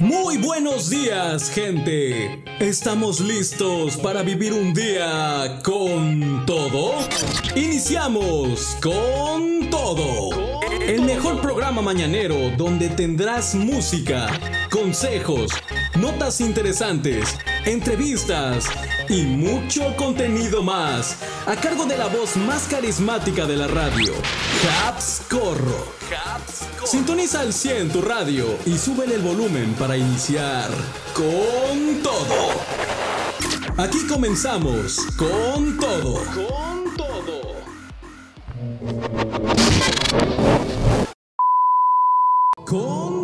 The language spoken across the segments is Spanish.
Muy buenos días, gente. ¿Estamos listos para vivir un día con todo? Iniciamos con todo. El mejor programa mañanero donde tendrás música, consejos, notas interesantes, entrevistas y mucho contenido más. A cargo de la voz más carismática de la radio, Caps Corro. Sintoniza al 100 tu radio y sube el volumen para iniciar con todo. Aquí comenzamos con todo. Con todo. Con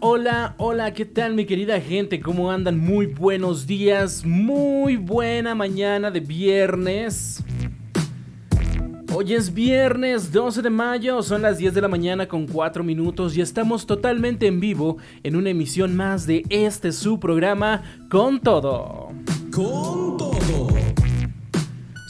Hola, hola, ¿qué tal mi querida gente? ¿Cómo andan? Muy buenos días, muy buena mañana de viernes. Hoy es viernes 12 de mayo, son las 10 de la mañana con 4 minutos y estamos totalmente en vivo en una emisión más de este su programa Con Todo. Con todo.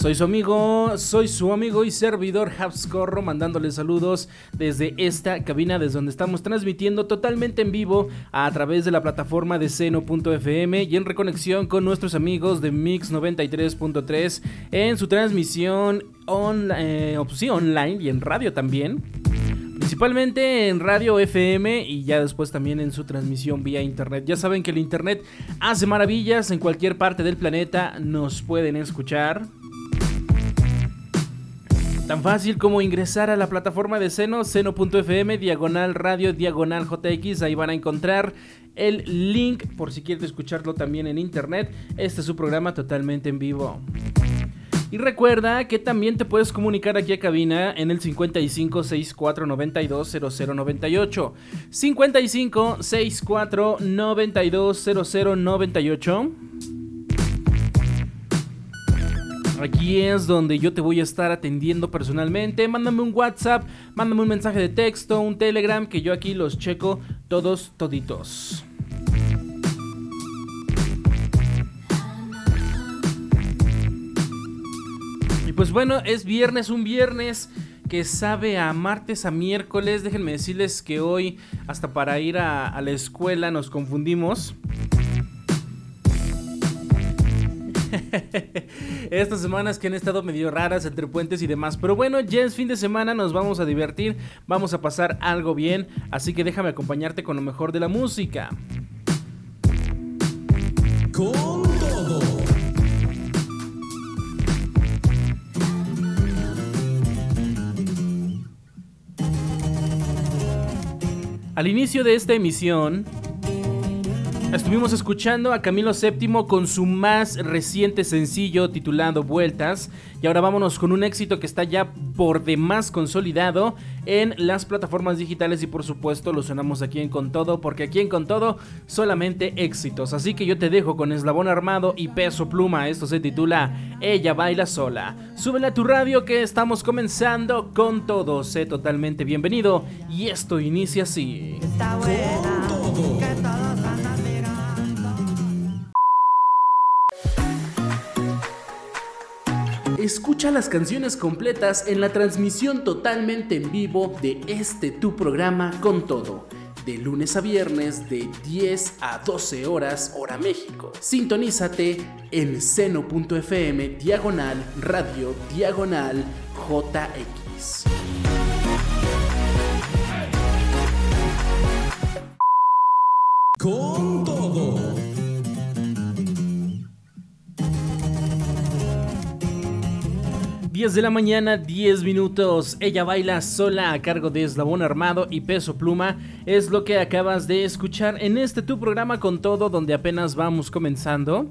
Soy su amigo, soy su amigo y servidor Habscorro mandándole saludos desde esta cabina desde donde estamos transmitiendo totalmente en vivo a través de la plataforma de seno.fm y en reconexión con nuestros amigos de Mix 93.3 en su transmisión eh, online y en radio también. Principalmente en radio FM y ya después también en su transmisión vía internet. Ya saben que el internet hace maravillas en cualquier parte del planeta. Nos pueden escuchar. Tan fácil como ingresar a la plataforma de Seno, seno.fm, diagonal radio, diagonal JX, ahí van a encontrar el link por si quieres escucharlo también en internet. Este es su programa totalmente en vivo. Y recuerda que también te puedes comunicar aquí a cabina en el 55 64 92 0098. 55 64 92 0098. Aquí es donde yo te voy a estar atendiendo personalmente. Mándame un WhatsApp, mándame un mensaje de texto, un Telegram, que yo aquí los checo todos toditos. Y pues bueno, es viernes, un viernes que sabe a martes, a miércoles. Déjenme decirles que hoy, hasta para ir a, a la escuela, nos confundimos. Estas semanas que han estado medio raras entre puentes y demás. Pero bueno, ya es fin de semana, nos vamos a divertir, vamos a pasar algo bien. Así que déjame acompañarte con lo mejor de la música. Con todo. Al inicio de esta emisión, Estuvimos escuchando a Camilo VII con su más reciente sencillo titulado Vueltas y ahora vámonos con un éxito que está ya por demás consolidado en las plataformas digitales y por supuesto lo sonamos aquí en Con Todo porque aquí en Con Todo solamente éxitos. Así que yo te dejo con Eslabón Armado y Peso Pluma. Esto se titula Ella baila sola. Súbele a tu radio que estamos comenzando con todo. Sé totalmente bienvenido y esto inicia así. Está buena, Escucha las canciones completas en la transmisión totalmente en vivo de este tu programa con todo. De lunes a viernes de 10 a 12 horas hora México. Sintonízate en seno.fm diagonal radio diagonal JX. ...10 de la mañana, 10 minutos. Ella baila sola a cargo de Eslabón Armado y Peso Pluma. Es lo que acabas de escuchar en este tu programa con todo, donde apenas vamos comenzando.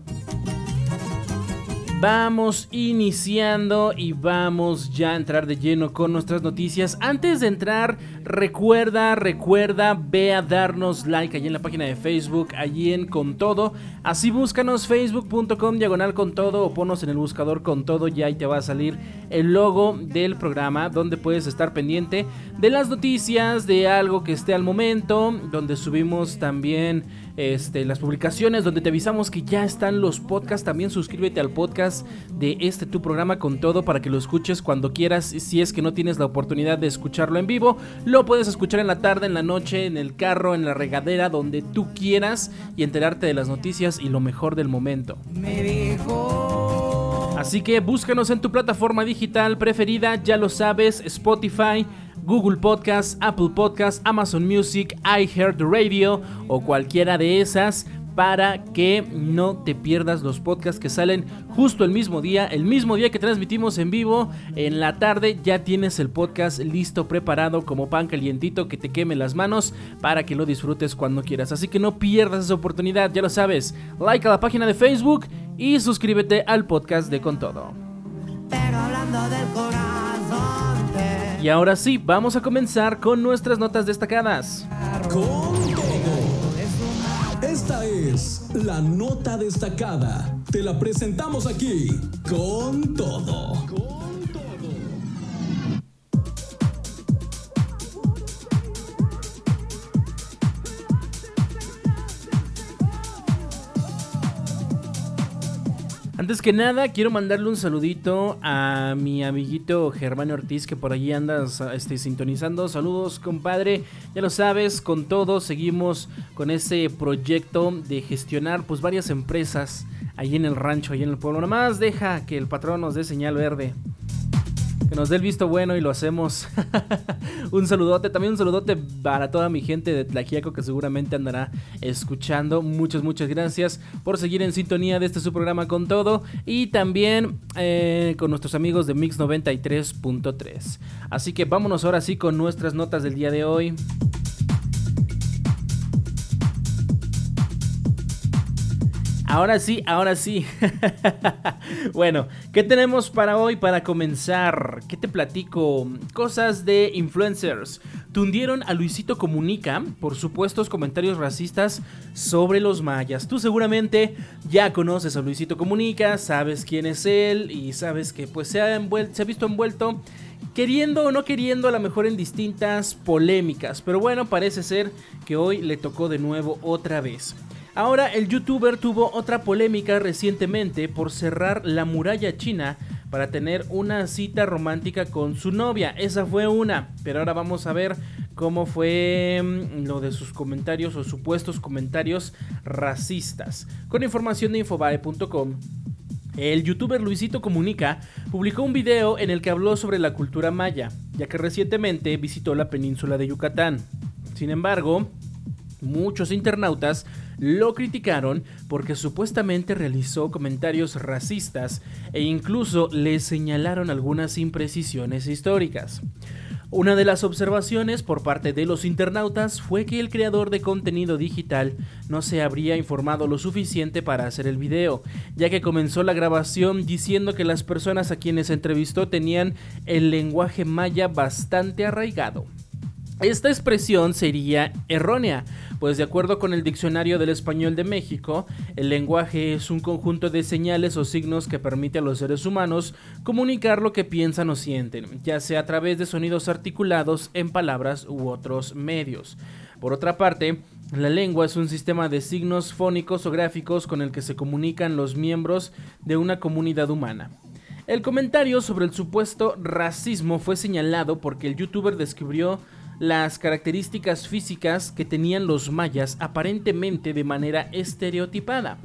Vamos iniciando y vamos ya a entrar de lleno con nuestras noticias. Antes de entrar, recuerda, recuerda, ve a darnos like allí en la página de Facebook, allí en Con Todo. Así búscanos facebook.com diagonal con todo o ponos en el buscador con todo y ahí te va a salir el logo del programa donde puedes estar pendiente de las noticias, de algo que esté al momento, donde subimos también este, las publicaciones donde te avisamos que ya están los podcasts. También suscríbete al podcast de este tu programa con todo para que lo escuches cuando quieras. Si es que no tienes la oportunidad de escucharlo en vivo, lo puedes escuchar en la tarde, en la noche, en el carro, en la regadera, donde tú quieras y enterarte de las noticias y lo mejor del momento. Así que búscanos en tu plataforma digital preferida, ya lo sabes, Spotify. Google Podcast, Apple Podcast, Amazon Music, iHeartRadio o cualquiera de esas para que no te pierdas los podcasts que salen justo el mismo día, el mismo día que transmitimos en vivo, en la tarde ya tienes el podcast listo, preparado como pan calientito que te queme las manos para que lo disfrutes cuando quieras. Así que no pierdas esa oportunidad, ya lo sabes, like a la página de Facebook y suscríbete al podcast de Con Todo. Pero hablando del corazón Y ahora sí, vamos a comenzar con nuestras notas destacadas. Con todo. Esta es la nota destacada. Te la presentamos aquí con todo. Antes que nada, quiero mandarle un saludito a mi amiguito Germán Ortiz, que por allí andas este, sintonizando. Saludos, compadre. Ya lo sabes, con todo seguimos con ese proyecto de gestionar pues varias empresas allí en el rancho, allí en el pueblo. Nada más deja que el patrón nos dé señal verde. Que nos dé el visto bueno y lo hacemos. un saludote, también un saludote para toda mi gente de Tlajiaco que seguramente andará escuchando. Muchas, muchas gracias por seguir en sintonía de este su programa con todo. Y también eh, con nuestros amigos de Mix 93.3. Así que vámonos ahora sí con nuestras notas del día de hoy. Ahora sí, ahora sí. bueno, ¿qué tenemos para hoy para comenzar? ¿Qué te platico? Cosas de influencers. Tundieron a Luisito Comunica por supuestos comentarios racistas sobre los mayas. Tú seguramente ya conoces a Luisito Comunica, sabes quién es él y sabes que pues se ha, se ha visto envuelto queriendo o no queriendo a lo mejor en distintas polémicas. Pero bueno, parece ser que hoy le tocó de nuevo otra vez. Ahora el youtuber tuvo otra polémica recientemente por cerrar la muralla china para tener una cita romántica con su novia. Esa fue una, pero ahora vamos a ver cómo fue mm, lo de sus comentarios o supuestos comentarios racistas. Con información de infobae.com. El youtuber Luisito Comunica publicó un video en el que habló sobre la cultura maya, ya que recientemente visitó la península de Yucatán. Sin embargo, muchos internautas lo criticaron porque supuestamente realizó comentarios racistas e incluso le señalaron algunas imprecisiones históricas. Una de las observaciones por parte de los internautas fue que el creador de contenido digital no se habría informado lo suficiente para hacer el video, ya que comenzó la grabación diciendo que las personas a quienes entrevistó tenían el lenguaje maya bastante arraigado. Esta expresión sería errónea, pues de acuerdo con el Diccionario del Español de México, el lenguaje es un conjunto de señales o signos que permite a los seres humanos comunicar lo que piensan o sienten, ya sea a través de sonidos articulados en palabras u otros medios. Por otra parte, la lengua es un sistema de signos fónicos o gráficos con el que se comunican los miembros de una comunidad humana. El comentario sobre el supuesto racismo fue señalado porque el youtuber describió las características físicas que tenían los mayas aparentemente de manera estereotipada.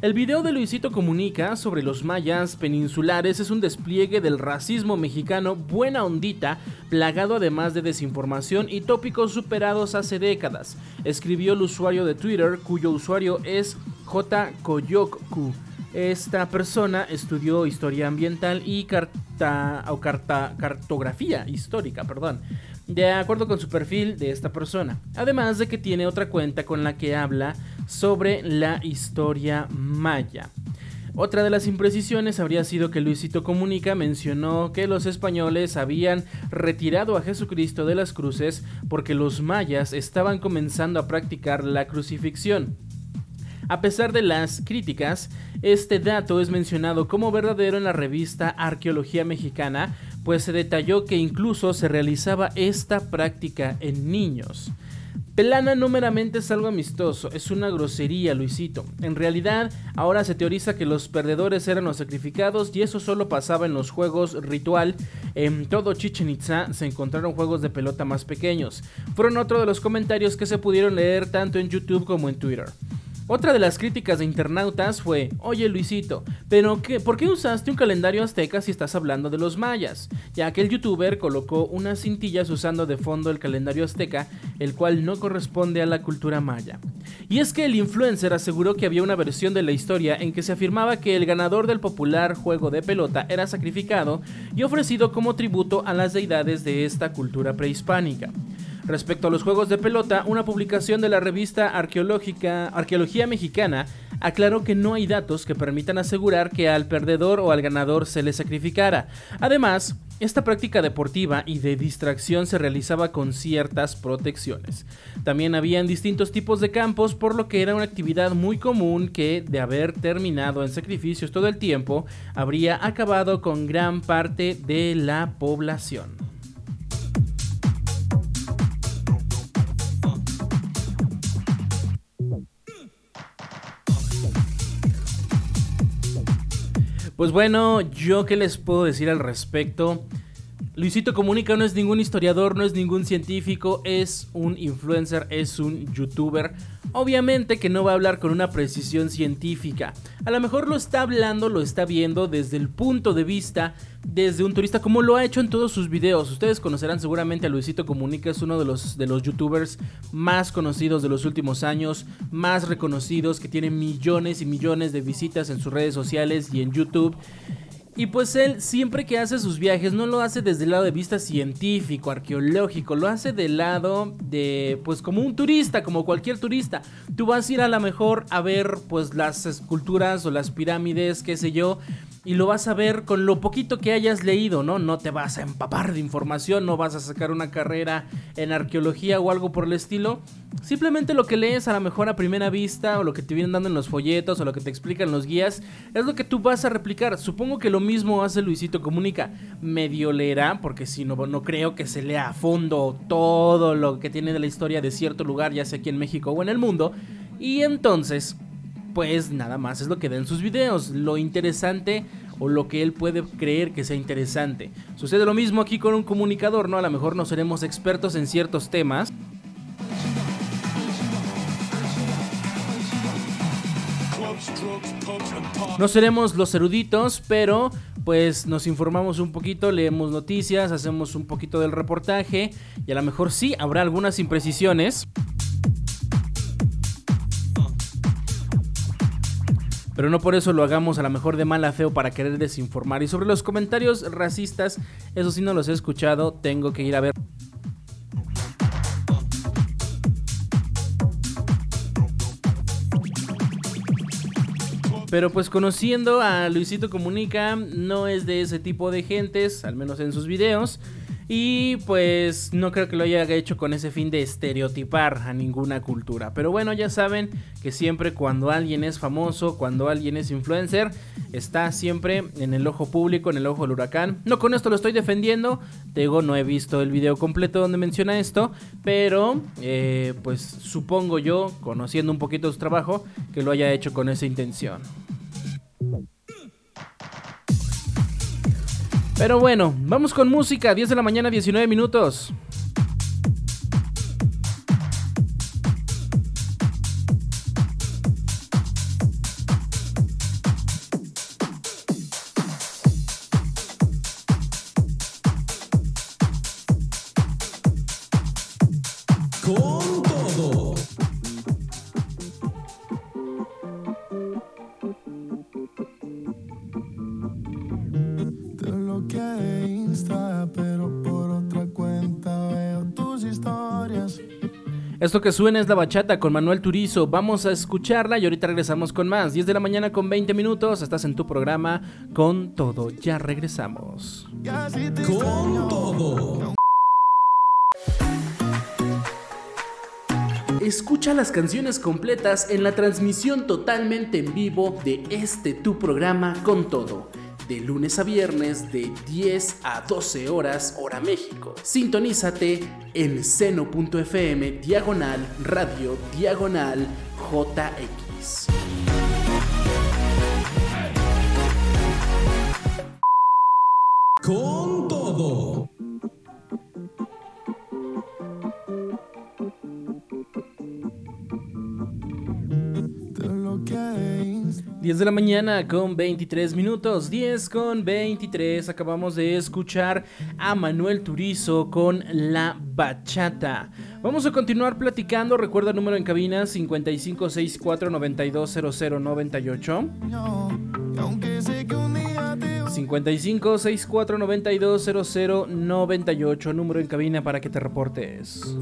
El video de Luisito Comunica sobre los mayas peninsulares es un despliegue del racismo mexicano buena ondita, plagado además de desinformación y tópicos superados hace décadas, escribió el usuario de Twitter cuyo usuario es J. Koyokku. Esta persona estudió historia ambiental y carta, o carta- cartografía histórica, perdón, de acuerdo con su perfil de esta persona. Además de que tiene otra cuenta con la que habla sobre la historia maya. Otra de las imprecisiones habría sido que Luisito Comunica mencionó que los españoles habían retirado a Jesucristo de las cruces porque los mayas estaban comenzando a practicar la crucifixión. A pesar de las críticas, este dato es mencionado como verdadero en la revista Arqueología Mexicana, pues se detalló que incluso se realizaba esta práctica en niños. Pelana no meramente es algo amistoso, es una grosería, Luisito. En realidad, ahora se teoriza que los perdedores eran los sacrificados y eso solo pasaba en los juegos ritual. En todo Chichen Itza se encontraron juegos de pelota más pequeños. Fueron otro de los comentarios que se pudieron leer tanto en YouTube como en Twitter. Otra de las críticas de internautas fue, oye Luisito, pero qué, ¿por qué usaste un calendario azteca si estás hablando de los mayas? Ya que el youtuber colocó unas cintillas usando de fondo el calendario azteca, el cual no corresponde a la cultura maya. Y es que el influencer aseguró que había una versión de la historia en que se afirmaba que el ganador del popular juego de pelota era sacrificado y ofrecido como tributo a las deidades de esta cultura prehispánica. Respecto a los juegos de pelota, una publicación de la revista arqueológica Arqueología Mexicana aclaró que no hay datos que permitan asegurar que al perdedor o al ganador se le sacrificara. Además, esta práctica deportiva y de distracción se realizaba con ciertas protecciones. También habían distintos tipos de campos, por lo que era una actividad muy común que, de haber terminado en sacrificios todo el tiempo, habría acabado con gran parte de la población. Pues bueno, yo qué les puedo decir al respecto. Luisito Comunica no es ningún historiador, no es ningún científico, es un influencer, es un youtuber. Obviamente que no va a hablar con una precisión científica. A lo mejor lo está hablando, lo está viendo desde el punto de vista desde un turista, como lo ha hecho en todos sus videos. Ustedes conocerán seguramente a Luisito Comunica, es uno de los, de los youtubers más conocidos de los últimos años, más reconocidos, que tiene millones y millones de visitas en sus redes sociales y en YouTube. Y pues él siempre que hace sus viajes no lo hace desde el lado de vista científico, arqueológico, lo hace del lado de pues como un turista, como cualquier turista. Tú vas a ir a lo mejor a ver pues las esculturas o las pirámides, qué sé yo, y lo vas a ver con lo poquito que hayas leído, ¿no? No te vas a empapar de información, no vas a sacar una carrera en arqueología o algo por el estilo. Simplemente lo que lees a lo mejor a primera vista o lo que te vienen dando en los folletos o lo que te explican los guías es lo que tú vas a replicar. Supongo que lo mismo hace Luisito Comunica. Medio leerá, porque si no, no creo que se lea a fondo todo lo que tiene de la historia de cierto lugar, ya sea aquí en México o en el mundo. Y entonces pues nada más es lo que da en sus videos, lo interesante o lo que él puede creer que sea interesante. Sucede lo mismo aquí con un comunicador, ¿no? A lo mejor no seremos expertos en ciertos temas. No seremos los eruditos, pero pues nos informamos un poquito, leemos noticias, hacemos un poquito del reportaje y a lo mejor sí habrá algunas imprecisiones. Pero no por eso lo hagamos a lo mejor de mala feo para querer desinformar. Y sobre los comentarios racistas, eso sí no los he escuchado, tengo que ir a ver. Pero pues conociendo a Luisito Comunica, no es de ese tipo de gentes, al menos en sus videos. Y pues no creo que lo haya hecho con ese fin de estereotipar a ninguna cultura. Pero bueno, ya saben que siempre cuando alguien es famoso, cuando alguien es influencer, está siempre en el ojo público, en el ojo del huracán. No con esto lo estoy defendiendo. Digo, no he visto el video completo donde menciona esto. Pero eh, pues supongo yo, conociendo un poquito su trabajo, que lo haya hecho con esa intención. Pero bueno, vamos con música, 10 de la mañana, 19 minutos. Esto que suena es la bachata con Manuel Turizo. Vamos a escucharla y ahorita regresamos con más. 10 de la mañana con 20 minutos. Estás en tu programa con todo. Ya regresamos. Con todo. Escucha las canciones completas en la transmisión totalmente en vivo de este tu programa con todo de lunes a viernes de 10 a 12 horas hora México. Sintonízate en seno.fm diagonal radio diagonal JX. Con todo. 10 de la mañana con 23 minutos, 10 con 23. Acabamos de escuchar a Manuel Turizo con La Bachata. Vamos a continuar platicando. Recuerda el número en cabina 5564920098. 5564920098, número en cabina para que te reportes.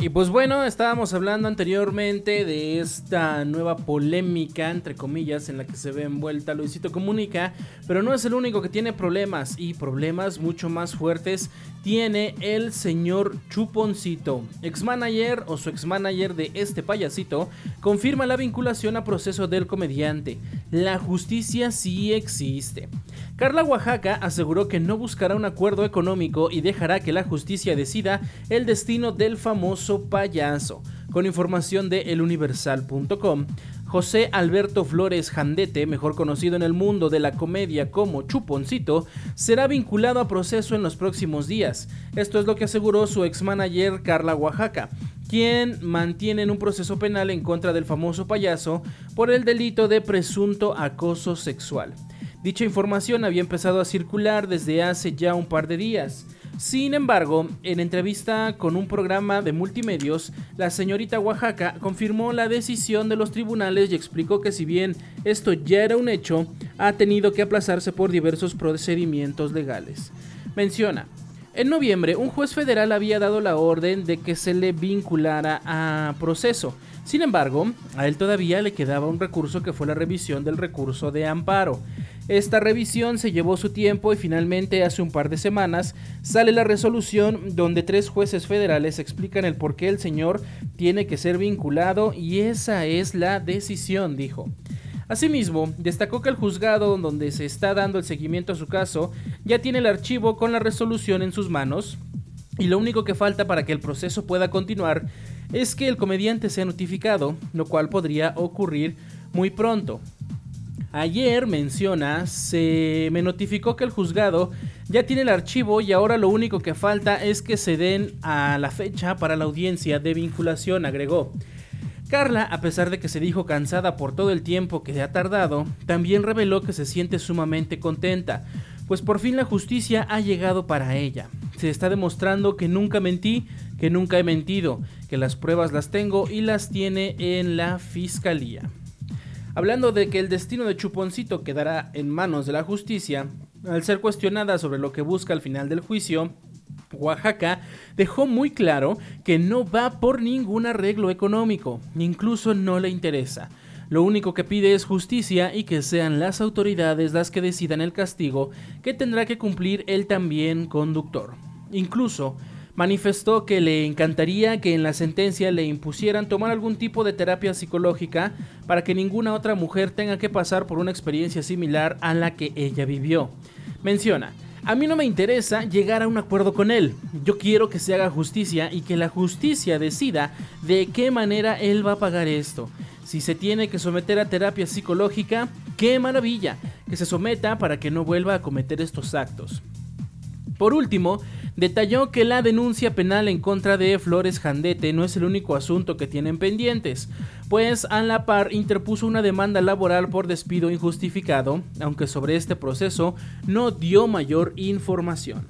Y pues bueno, estábamos hablando anteriormente de esta nueva polémica, entre comillas, en la que se ve envuelta Luisito Comunica, pero no es el único que tiene problemas y problemas mucho más fuertes tiene el señor Chuponcito. Ex-manager o su ex-manager de este payasito confirma la vinculación a proceso del comediante. La justicia sí existe. Carla Oaxaca aseguró que no buscará un acuerdo económico y dejará que la justicia decida el destino del famoso payaso. Con información de eluniversal.com, José Alberto Flores Jandete, mejor conocido en el mundo de la comedia como Chuponcito, será vinculado a proceso en los próximos días. Esto es lo que aseguró su ex-manager Carla Oaxaca, quien mantiene en un proceso penal en contra del famoso payaso por el delito de presunto acoso sexual. Dicha información había empezado a circular desde hace ya un par de días. Sin embargo, en entrevista con un programa de multimedios, la señorita Oaxaca confirmó la decisión de los tribunales y explicó que si bien esto ya era un hecho, ha tenido que aplazarse por diversos procedimientos legales. Menciona, en noviembre, un juez federal había dado la orden de que se le vinculara a proceso. Sin embargo, a él todavía le quedaba un recurso que fue la revisión del recurso de amparo. Esta revisión se llevó su tiempo y finalmente hace un par de semanas sale la resolución donde tres jueces federales explican el por qué el señor tiene que ser vinculado y esa es la decisión, dijo. Asimismo, destacó que el juzgado donde se está dando el seguimiento a su caso ya tiene el archivo con la resolución en sus manos y lo único que falta para que el proceso pueda continuar es que el comediante sea notificado, lo cual podría ocurrir muy pronto. Ayer menciona, se me notificó que el juzgado ya tiene el archivo y ahora lo único que falta es que se den a la fecha para la audiencia de vinculación, agregó. Carla, a pesar de que se dijo cansada por todo el tiempo que ha tardado, también reveló que se siente sumamente contenta, pues por fin la justicia ha llegado para ella. Se está demostrando que nunca mentí, que nunca he mentido, que las pruebas las tengo y las tiene en la fiscalía. Hablando de que el destino de Chuponcito quedará en manos de la justicia, al ser cuestionada sobre lo que busca al final del juicio, Oaxaca dejó muy claro que no va por ningún arreglo económico, incluso no le interesa. Lo único que pide es justicia y que sean las autoridades las que decidan el castigo que tendrá que cumplir el también conductor. Incluso manifestó que le encantaría que en la sentencia le impusieran tomar algún tipo de terapia psicológica para que ninguna otra mujer tenga que pasar por una experiencia similar a la que ella vivió. Menciona, a mí no me interesa llegar a un acuerdo con él. Yo quiero que se haga justicia y que la justicia decida de qué manera él va a pagar esto. Si se tiene que someter a terapia psicológica, qué maravilla, que se someta para que no vuelva a cometer estos actos. Por último, detalló que la denuncia penal en contra de Flores Jandete no es el único asunto que tienen pendientes, pues a la par interpuso una demanda laboral por despido injustificado, aunque sobre este proceso no dio mayor información.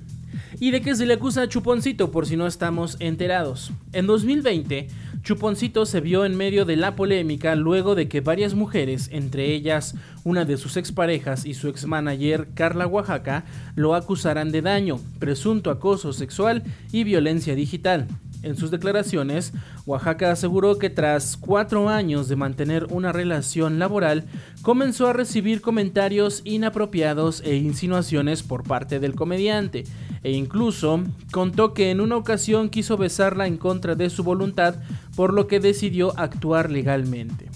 ¿Y de qué se le acusa a Chuponcito por si no estamos enterados? En 2020, Chuponcito se vio en medio de la polémica luego de que varias mujeres, entre ellas una de sus exparejas y su exmanager Carla Oaxaca, lo acusaran de daño, presunto acoso sexual y violencia digital. En sus declaraciones, Oaxaca aseguró que tras cuatro años de mantener una relación laboral, comenzó a recibir comentarios inapropiados e insinuaciones por parte del comediante, e incluso contó que en una ocasión quiso besarla en contra de su voluntad, por lo que decidió actuar legalmente.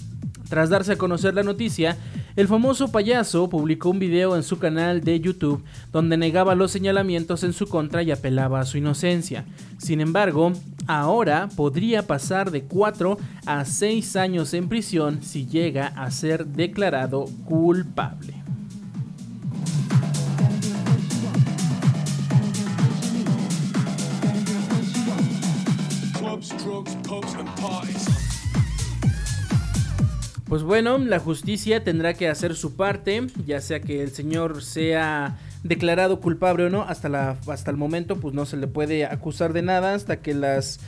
Tras darse a conocer la noticia, el famoso payaso publicó un video en su canal de YouTube donde negaba los señalamientos en su contra y apelaba a su inocencia. Sin embargo, ahora podría pasar de 4 a 6 años en prisión si llega a ser declarado culpable. Pues bueno, la justicia tendrá que hacer su parte, ya sea que el señor sea declarado culpable o no, hasta, hasta el momento pues no se le puede acusar de nada hasta que las,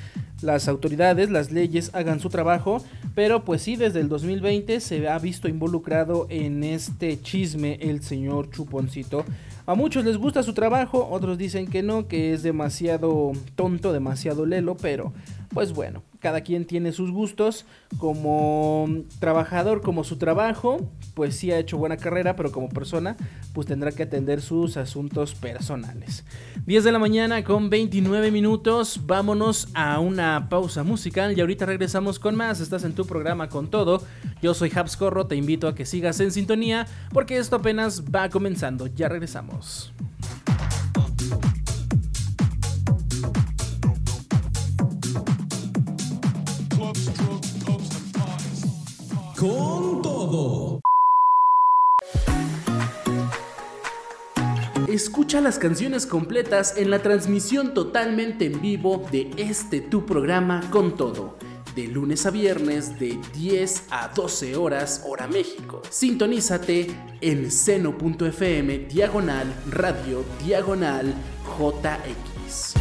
las autoridades, las leyes hagan su trabajo, pero pues sí, desde el 2020 se ha visto involucrado en este chisme el señor Chuponcito. A muchos les gusta su trabajo, otros dicen que no, que es demasiado tonto, demasiado lelo, pero pues bueno, cada quien tiene sus gustos. Como trabajador, como su trabajo, pues sí ha hecho buena carrera, pero como persona, pues tendrá que atender sus asuntos personales. 10 de la mañana con 29 minutos, vámonos a una pausa musical y ahorita regresamos con más. Estás en tu programa con todo. Yo soy Habs Corro, te invito a que sigas en sintonía porque esto apenas va comenzando. Ya regresamos. Con todo. Escucha las canciones completas en la transmisión totalmente en vivo de este tu programa con todo. De lunes a viernes de 10 a 12 horas hora México. Sintonízate en seno.fm diagonal radio diagonal JX.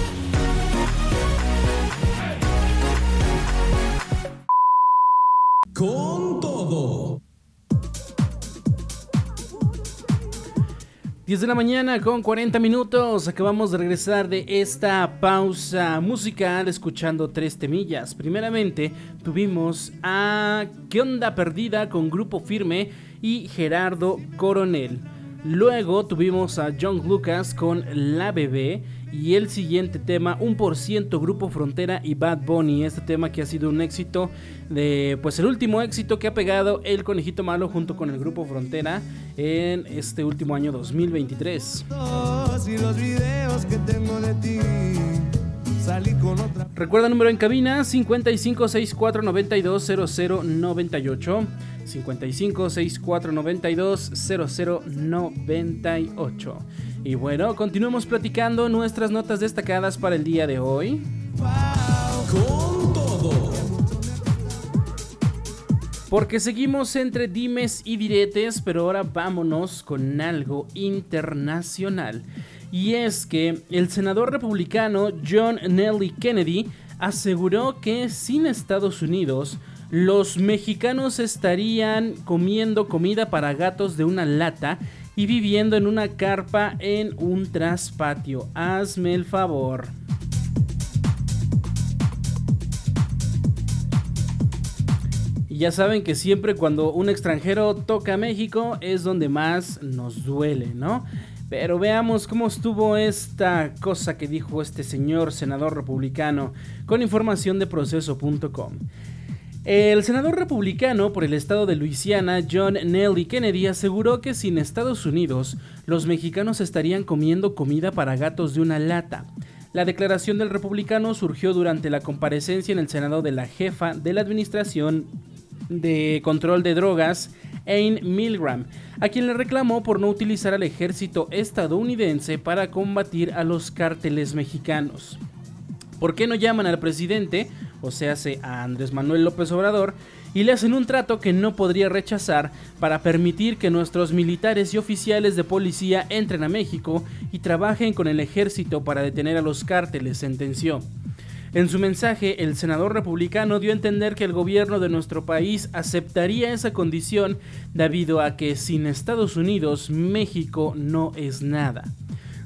Con todo. 10 de la mañana con 40 minutos. Acabamos de regresar de esta pausa musical escuchando tres temillas. Primeramente tuvimos a ¿Qué onda perdida? con Grupo Firme y Gerardo Coronel. Luego tuvimos a John Lucas con La Bebé y el siguiente tema, un por ciento Grupo Frontera y Bad Bunny. Este tema que ha sido un éxito de, pues el último éxito que ha pegado el Conejito Malo junto con el Grupo Frontera en este último año 2023. Recuerda el número en cabina 5564920098. 5564920098. Y bueno, continuemos platicando nuestras notas destacadas para el día de hoy. Con todo. Porque seguimos entre dimes y diretes, pero ahora vámonos con algo internacional. Y es que el senador republicano John Nelly Kennedy aseguró que sin Estados Unidos, los mexicanos estarían comiendo comida para gatos de una lata y viviendo en una carpa en un traspatio. Hazme el favor. Y ya saben que siempre cuando un extranjero toca México es donde más nos duele, ¿no? Pero veamos cómo estuvo esta cosa que dijo este señor senador republicano con información de proceso.com. El senador republicano por el estado de Luisiana, John Nelly Kennedy, aseguró que sin Estados Unidos, los mexicanos estarían comiendo comida para gatos de una lata. La declaración del republicano surgió durante la comparecencia en el Senado de la jefa de la Administración de Control de Drogas, Ayn Milgram, a quien le reclamó por no utilizar al ejército estadounidense para combatir a los cárteles mexicanos. ¿Por qué no llaman al presidente, o sea, a Andrés Manuel López Obrador, y le hacen un trato que no podría rechazar para permitir que nuestros militares y oficiales de policía entren a México y trabajen con el ejército para detener a los cárteles, sentenció. En su mensaje, el senador republicano dio a entender que el gobierno de nuestro país aceptaría esa condición debido a que sin Estados Unidos México no es nada.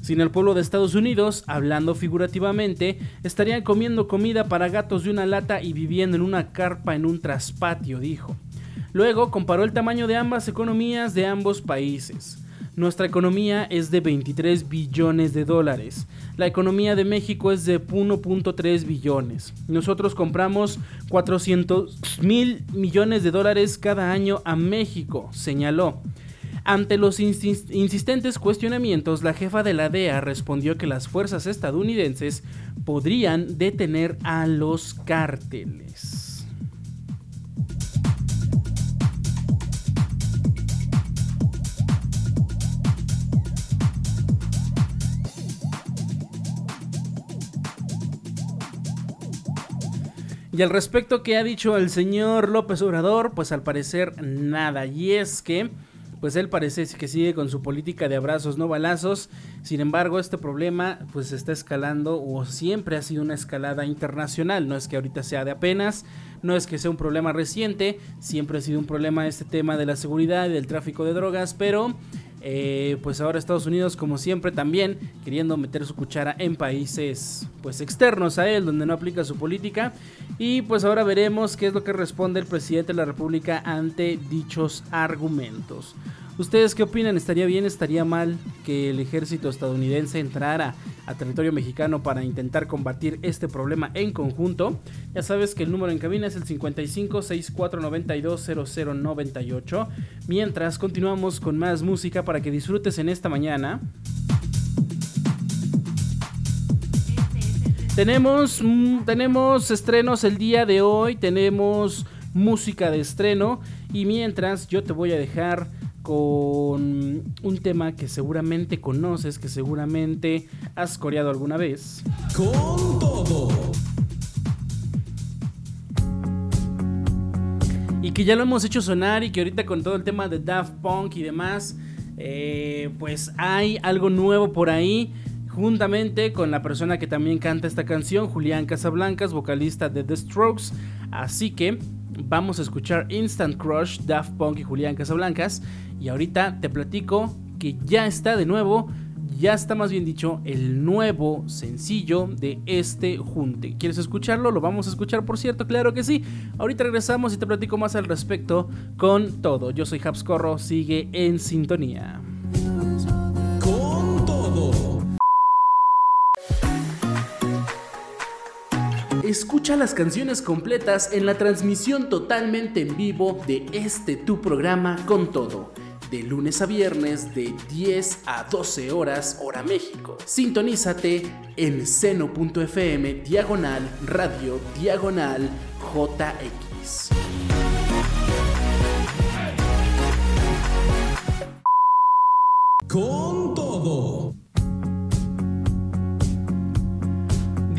Sin el pueblo de Estados Unidos, hablando figurativamente, estarían comiendo comida para gatos de una lata y viviendo en una carpa en un traspatio, dijo. Luego comparó el tamaño de ambas economías de ambos países. Nuestra economía es de 23 billones de dólares. La economía de México es de 1.3 billones. Nosotros compramos 400 mil millones de dólares cada año a México, señaló. Ante los insistentes cuestionamientos, la jefa de la DEA respondió que las fuerzas estadounidenses podrían detener a los cárteles. Y al respecto que ha dicho el señor López Obrador, pues al parecer nada. Y es que, pues él parece que sigue con su política de abrazos no balazos. Sin embargo, este problema pues está escalando o siempre ha sido una escalada internacional. No es que ahorita sea de apenas, no es que sea un problema reciente, siempre ha sido un problema este tema de la seguridad y del tráfico de drogas, pero eh, pues ahora Estados Unidos, como siempre, también queriendo meter su cuchara en países pues externos a él, donde no aplica su política. Y pues ahora veremos qué es lo que responde el presidente de la República ante dichos argumentos. ¿Ustedes qué opinan? ¿Estaría bien, estaría mal que el ejército estadounidense entrara a territorio mexicano para intentar combatir este problema en conjunto? Ya sabes que el número en cabina es el 55 6492 0098. Mientras continuamos con más música para que disfrutes en esta mañana. Tenemos, mm, tenemos estrenos el día de hoy, tenemos música de estreno y mientras yo te voy a dejar con un tema que seguramente conoces, que seguramente has coreado alguna vez. Con todo. Y que ya lo hemos hecho sonar y que ahorita con todo el tema de Daft Punk y demás, eh, pues hay algo nuevo por ahí. Juntamente con la persona que también canta esta canción, Julián Casablancas, vocalista de The Strokes. Así que vamos a escuchar Instant Crush, Daft Punk y Julián Casablancas. Y ahorita te platico que ya está de nuevo, ya está más bien dicho, el nuevo sencillo de este junte. ¿Quieres escucharlo? Lo vamos a escuchar, por cierto, claro que sí. Ahorita regresamos y te platico más al respecto con todo. Yo soy Habscorro, sigue en sintonía. Escucha las canciones completas en la transmisión totalmente en vivo de este tu programa con todo de lunes a viernes de 10 a 12 horas hora México. Sintonízate en seno.fm diagonal radio diagonal JX.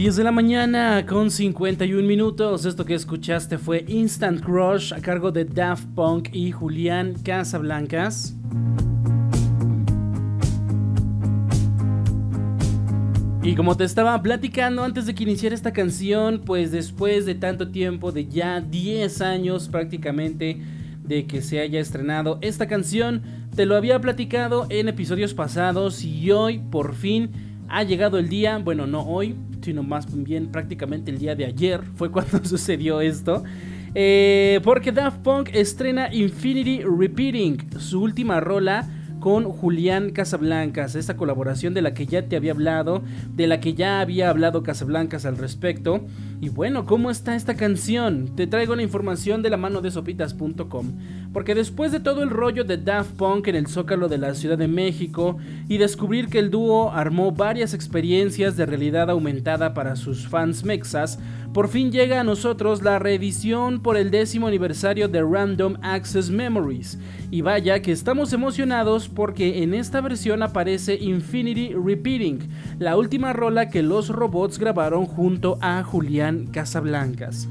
10 de la mañana con 51 minutos. Esto que escuchaste fue Instant Crush a cargo de Daft Punk y Julián Casablancas. Y como te estaba platicando antes de que iniciara esta canción, pues después de tanto tiempo, de ya 10 años prácticamente de que se haya estrenado esta canción, te lo había platicado en episodios pasados y hoy por fin ha llegado el día, bueno no hoy, sino más bien prácticamente el día de ayer fue cuando sucedió esto. Eh, porque Daft Punk estrena Infinity Repeating, su última rola con Julián Casablancas, esta colaboración de la que ya te había hablado, de la que ya había hablado Casablancas al respecto. Y bueno, ¿cómo está esta canción? Te traigo la información de la mano de sopitas.com. Porque después de todo el rollo de Daft Punk en el Zócalo de la Ciudad de México y descubrir que el dúo armó varias experiencias de realidad aumentada para sus fans mexas, por fin llega a nosotros la reedición por el décimo aniversario de Random Access Memories. Y vaya que estamos emocionados porque en esta versión aparece Infinity Repeating, la última rola que los robots grabaron junto a Julián Casablancas.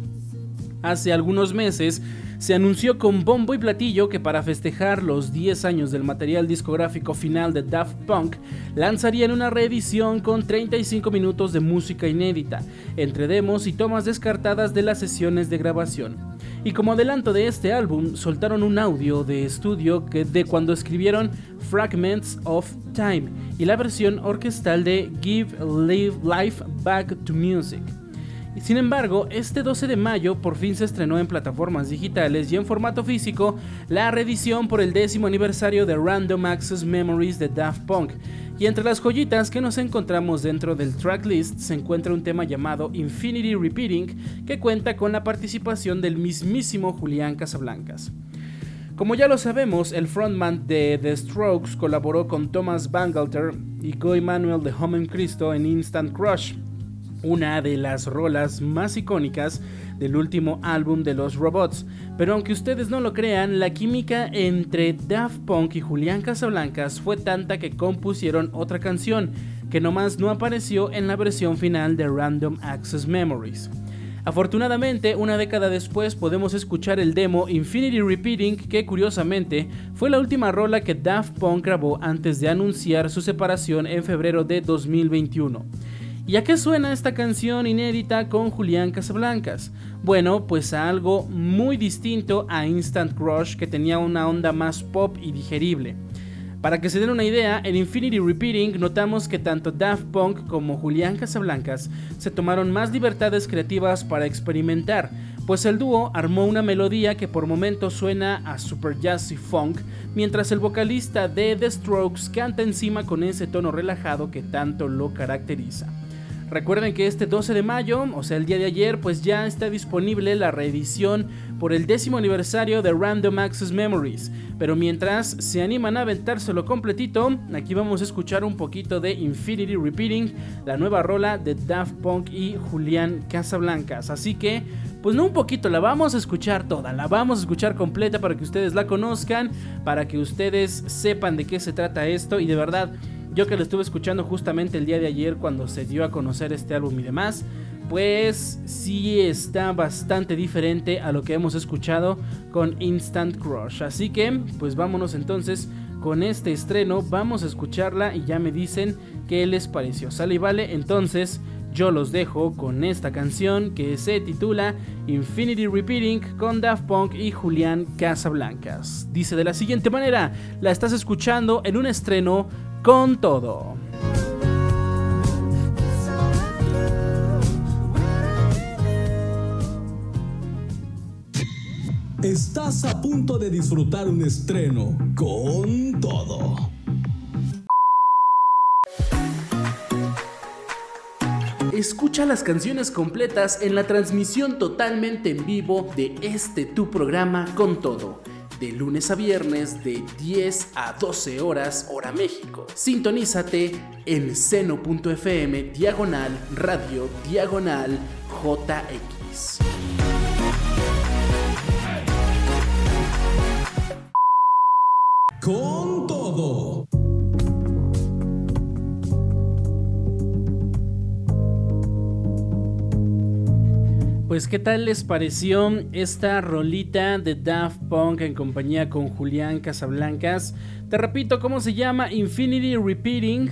Hace algunos meses se anunció con bombo y platillo que para festejar los 10 años del material discográfico final de Daft Punk, lanzarían una reedición con 35 minutos de música inédita, entre demos y tomas descartadas de las sesiones de grabación. Y como adelanto de este álbum, soltaron un audio de estudio que de cuando escribieron Fragments of Time y la versión orquestal de Give Life Back to Music. Sin embargo, este 12 de mayo por fin se estrenó en plataformas digitales y en formato físico la reedición por el décimo aniversario de Random Access Memories de Daft Punk. Y entre las joyitas que nos encontramos dentro del tracklist se encuentra un tema llamado Infinity Repeating que cuenta con la participación del mismísimo Julián Casablancas. Como ya lo sabemos, el frontman de The Strokes colaboró con Thomas Bangalter y Guy Manuel de Home Cristo en Instant Crush, una de las rolas más icónicas del último álbum de los robots. Pero aunque ustedes no lo crean, la química entre Daft Punk y Julián Casablancas fue tanta que compusieron otra canción, que nomás no apareció en la versión final de Random Access Memories. Afortunadamente, una década después podemos escuchar el demo Infinity Repeating, que curiosamente fue la última rola que Daft Punk grabó antes de anunciar su separación en febrero de 2021. ¿Y a qué suena esta canción inédita con Julián Casablancas? Bueno, pues a algo muy distinto a Instant Crush que tenía una onda más pop y digerible. Para que se den una idea, en Infinity Repeating notamos que tanto Daft Punk como Julián Casablancas se tomaron más libertades creativas para experimentar, pues el dúo armó una melodía que por momentos suena a super jazzy funk, mientras el vocalista de The Strokes canta encima con ese tono relajado que tanto lo caracteriza. Recuerden que este 12 de mayo, o sea el día de ayer, pues ya está disponible la reedición por el décimo aniversario de Random Access Memories. Pero mientras se animan a aventárselo completito, aquí vamos a escuchar un poquito de Infinity Repeating, la nueva rola de Daft Punk y Julián Casablancas. Así que, pues no un poquito, la vamos a escuchar toda, la vamos a escuchar completa para que ustedes la conozcan, para que ustedes sepan de qué se trata esto y de verdad yo que lo estuve escuchando justamente el día de ayer cuando se dio a conocer este álbum y demás, pues sí está bastante diferente a lo que hemos escuchado con Instant Crush. Así que, pues vámonos entonces con este estreno, vamos a escucharla y ya me dicen qué les pareció. ¿Sale y vale? Entonces yo los dejo con esta canción que se titula Infinity Repeating con Daft Punk y Julián Casablancas. Dice de la siguiente manera, la estás escuchando en un estreno con todo. Estás a punto de disfrutar un estreno con todo. Escucha las canciones completas en la transmisión totalmente en vivo de este tu programa con todo de lunes a viernes de 10 a 12 horas hora México. Sintonízate en seno.fm diagonal radio diagonal JX. Con todo. Pues qué tal les pareció esta rolita de Daft Punk en compañía con Julián Casablancas. Te repito cómo se llama Infinity Repeating.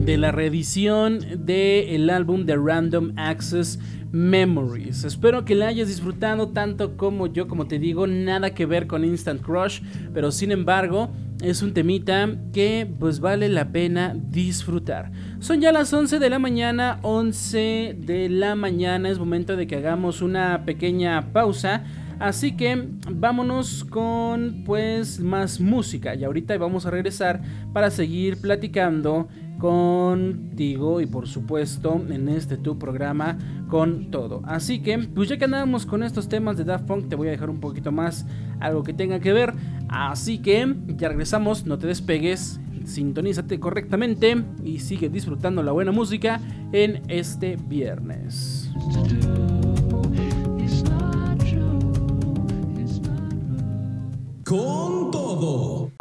De la reedición del álbum de Random Access Memories. Espero que la hayas disfrutado tanto como yo, como te digo, nada que ver con Instant Crush, pero sin embargo es un temita que pues vale la pena disfrutar. Son ya las 11 de la mañana, 11 de la mañana, es momento de que hagamos una pequeña pausa. Así que vámonos con pues más música y ahorita vamos a regresar para seguir platicando contigo y por supuesto en este tu programa con todo. Así que pues ya que andamos con estos temas de Daft Punk te voy a dejar un poquito más algo que tenga que ver. Así que ya regresamos, no te despegues, sintonízate correctamente y sigue disfrutando la buena música en este viernes. Con todo.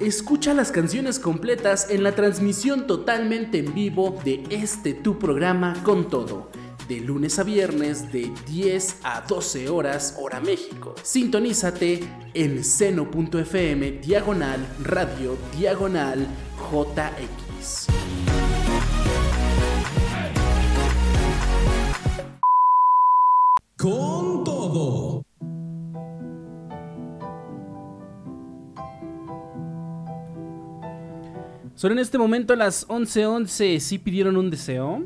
escucha las canciones completas en la transmisión totalmente en vivo de este tu programa con todo de lunes a viernes de 10 a 12 horas hora México. Sintonízate en seno.fm diagonal radio diagonal JX. Todo. Son en este momento las 11:11. ¿Sí ¿Sí pidieron un deseo?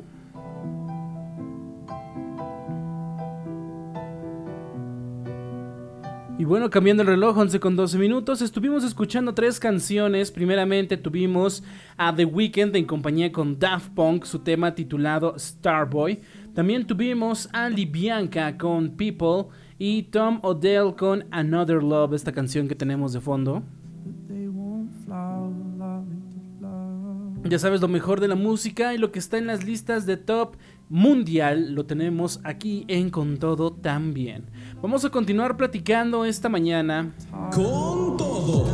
Y bueno, cambiando el reloj, 11 con 12 minutos, estuvimos escuchando tres canciones. Primeramente tuvimos a The Weeknd en compañía con Daft Punk, su tema titulado Starboy. También tuvimos a Libianca con People y Tom Odell con Another Love, esta canción que tenemos de fondo. Ya sabes lo mejor de la música y lo que está en las listas de top mundial lo tenemos aquí en Con Todo también. Vamos a continuar platicando esta mañana. Con todo.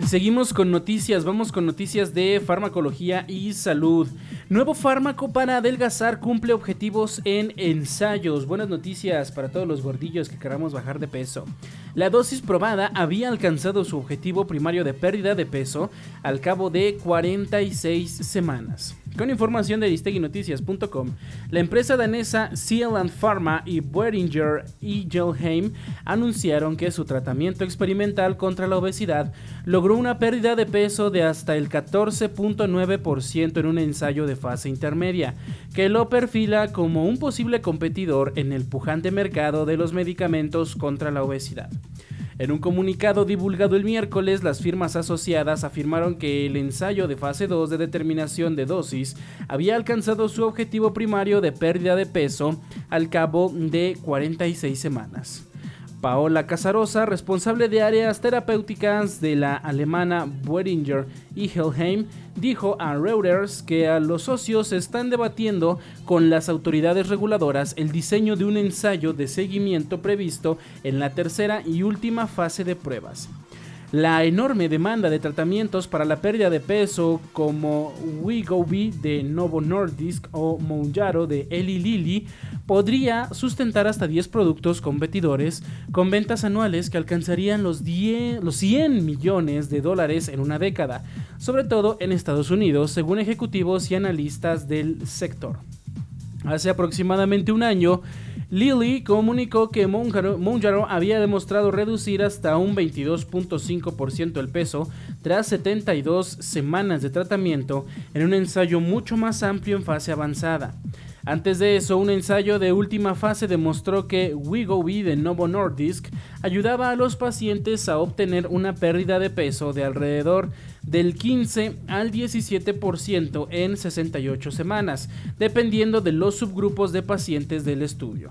Y seguimos con noticias, vamos con noticias de farmacología y salud. Nuevo fármaco para adelgazar cumple objetivos en ensayos. Buenas noticias para todos los gordillos que queramos bajar de peso. La dosis probada había alcanzado su objetivo primario de pérdida de peso al cabo de 46 semanas. Con información de disteguinoticias.com, la empresa danesa Zealand Pharma y Boehringer Ingelheim anunciaron que su tratamiento experimental contra la obesidad logró una pérdida de peso de hasta el 14.9% en un ensayo de fase intermedia, que lo perfila como un posible competidor en el pujante mercado de los medicamentos contra la obesidad. En un comunicado divulgado el miércoles, las firmas asociadas afirmaron que el ensayo de fase 2 de determinación de dosis había alcanzado su objetivo primario de pérdida de peso al cabo de 46 semanas. Paola Casarosa, responsable de áreas terapéuticas de la alemana Boehringer y Helheim, dijo a Reuters que a los socios están debatiendo con las autoridades reguladoras el diseño de un ensayo de seguimiento previsto en la tercera y última fase de pruebas. La enorme demanda de tratamientos para la pérdida de peso como Wegovy de Novo Nordisk o Mounjaro de Eli Lilly podría sustentar hasta 10 productos competidores con ventas anuales que alcanzarían los, 10, los 100 millones de dólares en una década, sobre todo en Estados Unidos, según ejecutivos y analistas del sector. Hace aproximadamente un año, Lilly comunicó que Monjaro había demostrado reducir hasta un 22.5% el peso tras 72 semanas de tratamiento en un ensayo mucho más amplio en fase avanzada. Antes de eso, un ensayo de última fase demostró que Wegovy de Novo Nordisk ayudaba a los pacientes a obtener una pérdida de peso de alrededor del 15 al 17% en 68 semanas, dependiendo de los subgrupos de pacientes del estudio.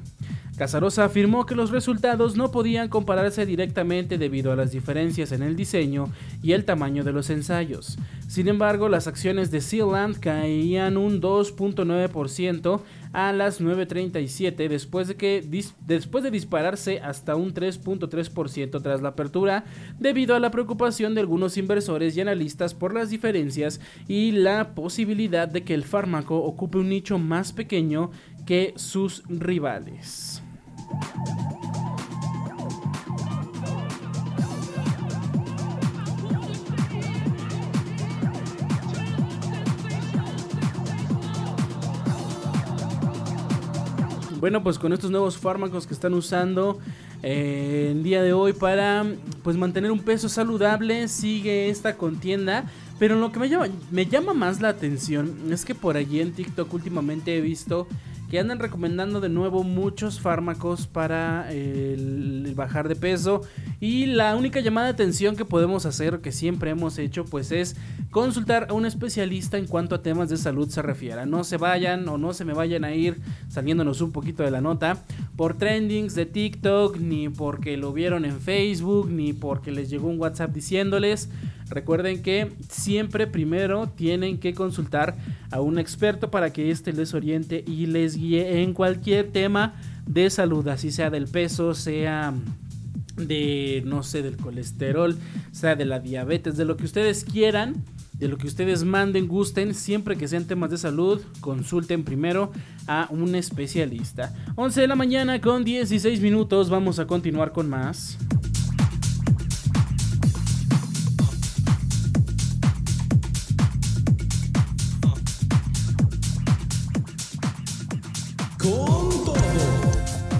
Casarosa afirmó que los resultados no podían compararse directamente debido a las diferencias en el diseño y el tamaño de los ensayos. Sin embargo, las acciones de Sealand caían un 2.9% a las 9.37 después de, que, después de dispararse hasta un 3.3% tras la apertura debido a la preocupación de algunos inversores y analistas por las diferencias y la posibilidad de que el fármaco ocupe un nicho más pequeño que sus rivales. Bueno, pues con estos nuevos fármacos que están usando eh, el día de hoy para pues mantener un peso saludable, sigue esta contienda. Pero lo que me llama, me llama más la atención es que por allí en TikTok últimamente he visto que andan recomendando de nuevo muchos fármacos para el, bajar de peso y la única llamada de atención que podemos hacer, que siempre hemos hecho, pues es consultar a un especialista en cuanto a temas de salud se refiera. No se vayan o no se me vayan a ir saliéndonos un poquito de la nota por trendings de TikTok, ni porque lo vieron en Facebook, ni porque les llegó un WhatsApp diciéndoles. Recuerden que siempre primero tienen que consultar a un experto para que éste les oriente y les en cualquier tema de salud, así sea del peso, sea de, no sé, del colesterol, sea de la diabetes, de lo que ustedes quieran de lo que ustedes manden, gusten, siempre que sean temas de salud, consulten primero a un especialista. 11 de la mañana con 16 minutos, vamos a continuar con más. Con todo.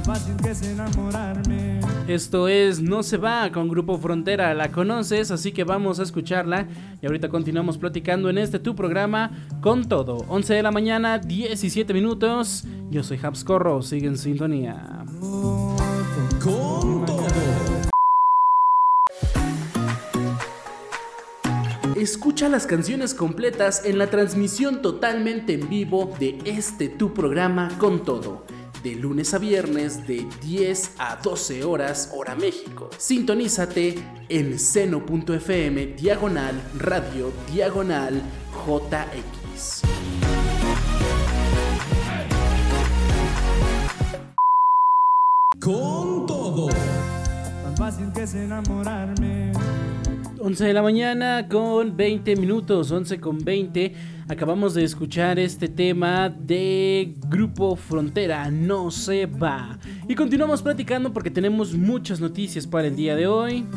Fácil que es enamorarme. Esto es No se va con Grupo Frontera, la conoces, así que vamos a escucharla y ahorita continuamos platicando en este tu programa con todo. 11 de la mañana, 17 minutos. Yo soy Habs Corro, sigue en sintonía. Escucha las canciones completas en la transmisión totalmente en vivo de este tu programa con todo. De lunes a viernes de 10 a 12 horas hora México. Sintonízate en seno.fm diagonal radio diagonal JX. Con todo. Tan fácil que es enamorarme. 11 de la mañana con 20 minutos, 11 con 20. Acabamos de escuchar este tema de Grupo Frontera, no se va. Y continuamos platicando porque tenemos muchas noticias para el día de hoy.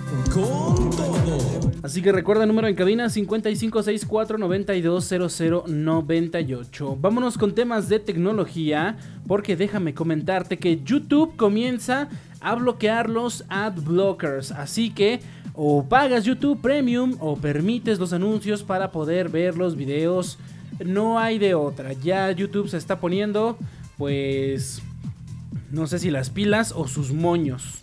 Así que recuerda el número en cabina 5564920098. Vámonos con temas de tecnología porque déjame comentarte que YouTube comienza a bloquear los ad blockers. Así que o pagas YouTube Premium o permites los anuncios para poder ver los videos. No hay de otra. Ya YouTube se está poniendo pues no sé si las pilas o sus moños.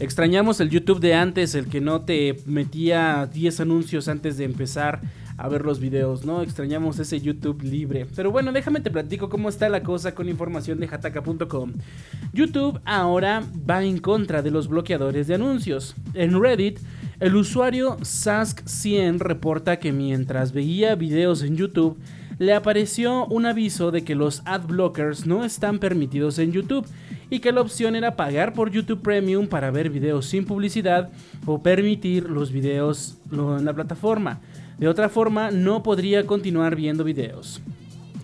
Extrañamos el YouTube de antes, el que no te metía 10 anuncios antes de empezar a ver los videos, ¿no? Extrañamos ese YouTube libre. Pero bueno, déjame te platico cómo está la cosa con información de hataka.com. YouTube ahora va en contra de los bloqueadores de anuncios. En Reddit, el usuario Sask100 reporta que mientras veía videos en YouTube, le apareció un aviso de que los ad blockers no están permitidos en YouTube y que la opción era pagar por YouTube Premium para ver videos sin publicidad o permitir los videos en la plataforma. De otra forma, no podría continuar viendo videos.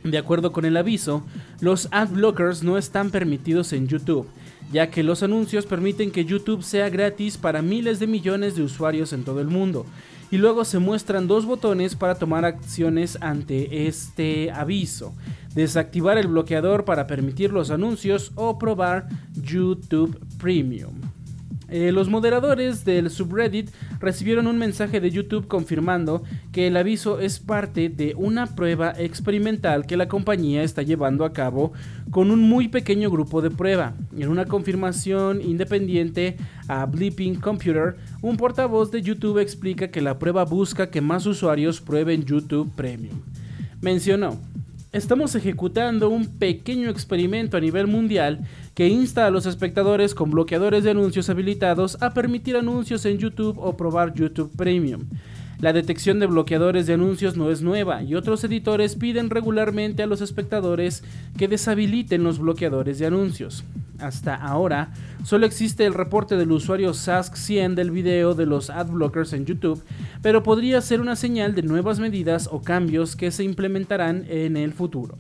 De acuerdo con el aviso, los ad blockers no están permitidos en YouTube, ya que los anuncios permiten que YouTube sea gratis para miles de millones de usuarios en todo el mundo. Y luego se muestran dos botones para tomar acciones ante este aviso. Desactivar el bloqueador para permitir los anuncios o probar YouTube Premium. Eh, los moderadores del subreddit recibieron un mensaje de YouTube confirmando que el aviso es parte de una prueba experimental que la compañía está llevando a cabo con un muy pequeño grupo de prueba. En una confirmación independiente a Bleeping Computer, un portavoz de YouTube explica que la prueba busca que más usuarios prueben YouTube Premium. Mencionó, Estamos ejecutando un pequeño experimento a nivel mundial que insta a los espectadores con bloqueadores de anuncios habilitados a permitir anuncios en YouTube o probar YouTube Premium. La detección de bloqueadores de anuncios no es nueva y otros editores piden regularmente a los espectadores que deshabiliten los bloqueadores de anuncios. Hasta ahora, solo existe el reporte del usuario Sask100 del video de los ad blockers en YouTube, pero podría ser una señal de nuevas medidas o cambios que se implementarán en el futuro.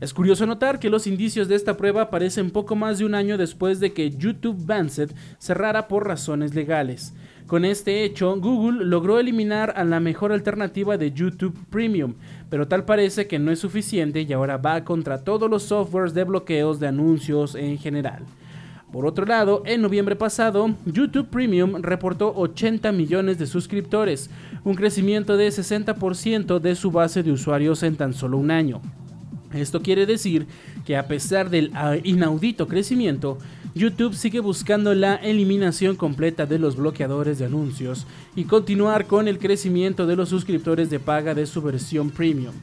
Es curioso notar que los indicios de esta prueba aparecen poco más de un año después de que YouTube Bandset cerrara por razones legales. Con este hecho, Google logró eliminar a la mejor alternativa de YouTube Premium, pero tal parece que no es suficiente y ahora va contra todos los softwares de bloqueos de anuncios en general. Por otro lado, en noviembre pasado, YouTube Premium reportó 80 millones de suscriptores, un crecimiento de 60% de su base de usuarios en tan solo un año. Esto quiere decir que a pesar del ah, inaudito crecimiento, YouTube sigue buscando la eliminación completa de los bloqueadores de anuncios y continuar con el crecimiento de los suscriptores de paga de su versión premium.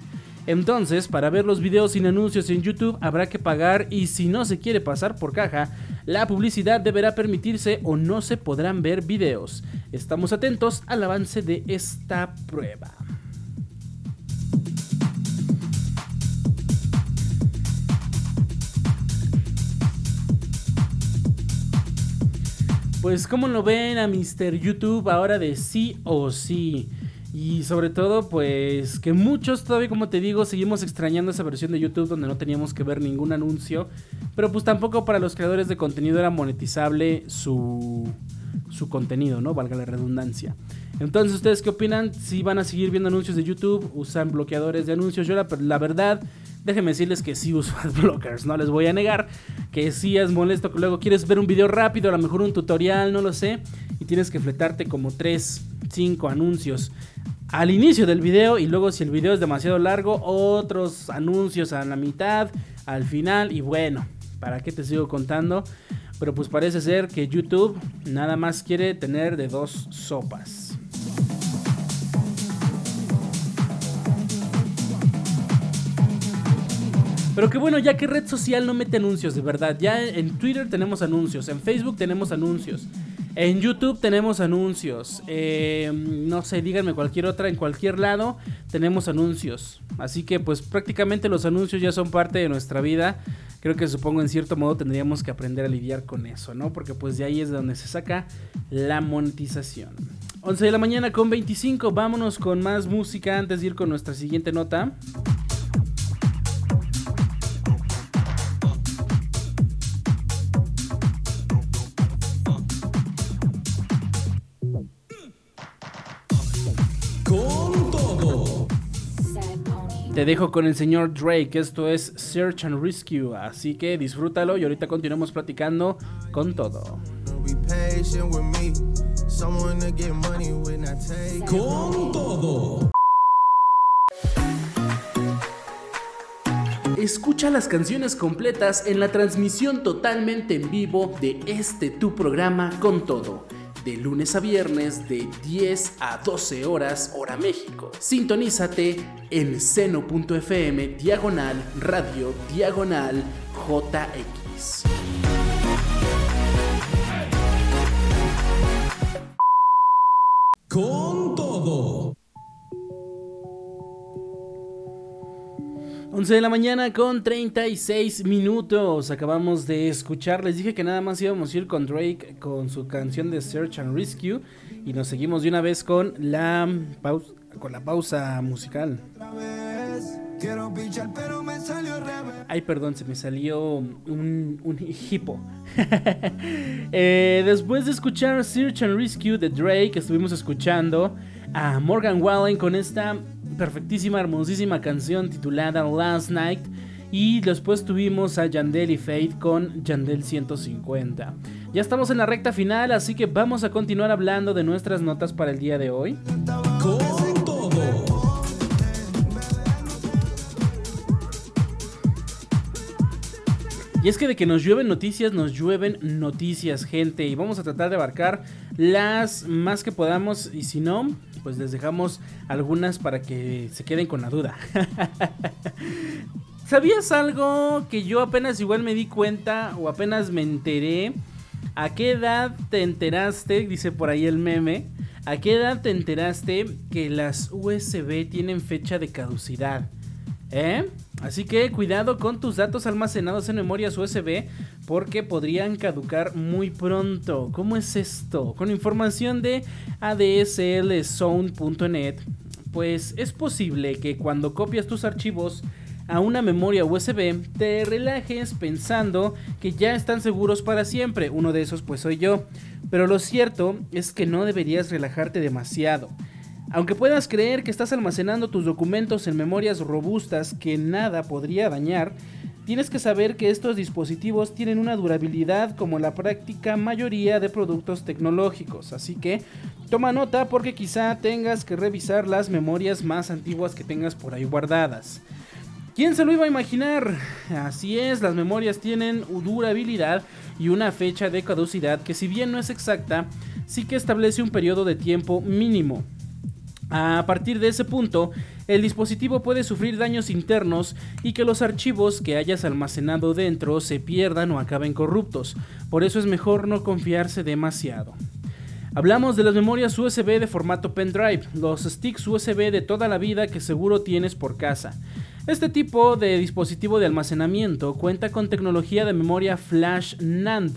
Entonces, para ver los videos sin anuncios en YouTube habrá que pagar y si no se quiere pasar por caja, La publicidad deberá permitirse o no se podrán ver videos. Estamos atentos al avance de esta prueba. Pues como lo ven a Mr. YouTube ahora de sí o sí. Y sobre todo, pues que muchos todavía, como te digo, seguimos extrañando esa versión de YouTube donde no teníamos que ver ningún anuncio. Pero pues tampoco para los creadores de contenido era monetizable su, su contenido, ¿no? Valga la redundancia. Entonces, ¿ustedes qué opinan? Si van a seguir viendo anuncios de YouTube, usan bloqueadores de anuncios. Yo la, la verdad déjenme decirles que sí uso adblockers, no les voy a negar que sí es molesto que luego quieres ver un video rápido, a lo mejor un tutorial, no lo sé, y tienes que fletarte como 3, 5 anuncios al inicio del video y luego si el video es demasiado largo, otros anuncios a la mitad, al final y bueno, ¿para qué te sigo contando? Pero pues parece ser que YouTube nada más quiere tener de dos sopas. Pero qué bueno, ya que red social no mete anuncios, de verdad. Ya en Twitter tenemos anuncios, en Facebook tenemos anuncios, en YouTube tenemos anuncios. Eh, no sé, díganme cualquier otra, en cualquier lado tenemos anuncios. Así que pues prácticamente los anuncios ya son parte de nuestra vida. Creo que supongo en cierto modo tendríamos que aprender a lidiar con eso, ¿no? Porque pues de ahí es de donde se saca la monetización. 11 de la mañana con 25, vámonos con más música antes de ir con nuestra siguiente nota. Te dejo con el señor Drake, esto es Search and Rescue, así que disfrútalo y ahorita continuamos platicando con todo. Con todo. Escucha las canciones completas en la transmisión totalmente en vivo de este tu programa con todo de lunes a viernes de 10 a 12 horas hora México. Sintonízate en seno.fm diagonal radio diagonal JX. Con todo. 11 de la mañana con 36 minutos. Acabamos de escuchar. Les dije que nada más íbamos a ir con Drake con su canción de Search and Rescue. Y nos seguimos de una vez con la pausa, con la pausa musical. Ay, perdón, se me salió un, un hipo. Eh, después de escuchar Search and Rescue de Drake, estuvimos escuchando a Morgan Wallen con esta perfectísima, hermosísima canción titulada Last Night. Y después tuvimos a Yandel y Faith con Yandel 150. Ya estamos en la recta final, así que vamos a continuar hablando de nuestras notas para el día de hoy. Y es que de que nos llueven noticias, nos llueven noticias, gente. Y vamos a tratar de abarcar las más que podamos. Y si no, pues les dejamos algunas para que se queden con la duda. ¿Sabías algo que yo apenas igual me di cuenta o apenas me enteré? ¿A qué edad te enteraste? Dice por ahí el meme. ¿A qué edad te enteraste que las USB tienen fecha de caducidad? ¿Eh? Así que cuidado con tus datos almacenados en memorias USB porque podrían caducar muy pronto. ¿Cómo es esto? Con información de adslzone.net, pues es posible que cuando copias tus archivos a una memoria USB te relajes pensando que ya están seguros para siempre. Uno de esos pues soy yo. Pero lo cierto es que no deberías relajarte demasiado. Aunque puedas creer que estás almacenando tus documentos en memorias robustas que nada podría dañar, tienes que saber que estos dispositivos tienen una durabilidad como la práctica mayoría de productos tecnológicos, así que toma nota porque quizá tengas que revisar las memorias más antiguas que tengas por ahí guardadas. ¿Quién se lo iba a imaginar? Así es, las memorias tienen durabilidad y una fecha de caducidad que si bien no es exacta, sí que establece un periodo de tiempo mínimo. A partir de ese punto, el dispositivo puede sufrir daños internos y que los archivos que hayas almacenado dentro se pierdan o acaben corruptos. Por eso es mejor no confiarse demasiado. Hablamos de las memorias USB de formato pendrive, los sticks USB de toda la vida que seguro tienes por casa. Este tipo de dispositivo de almacenamiento cuenta con tecnología de memoria flash NAND,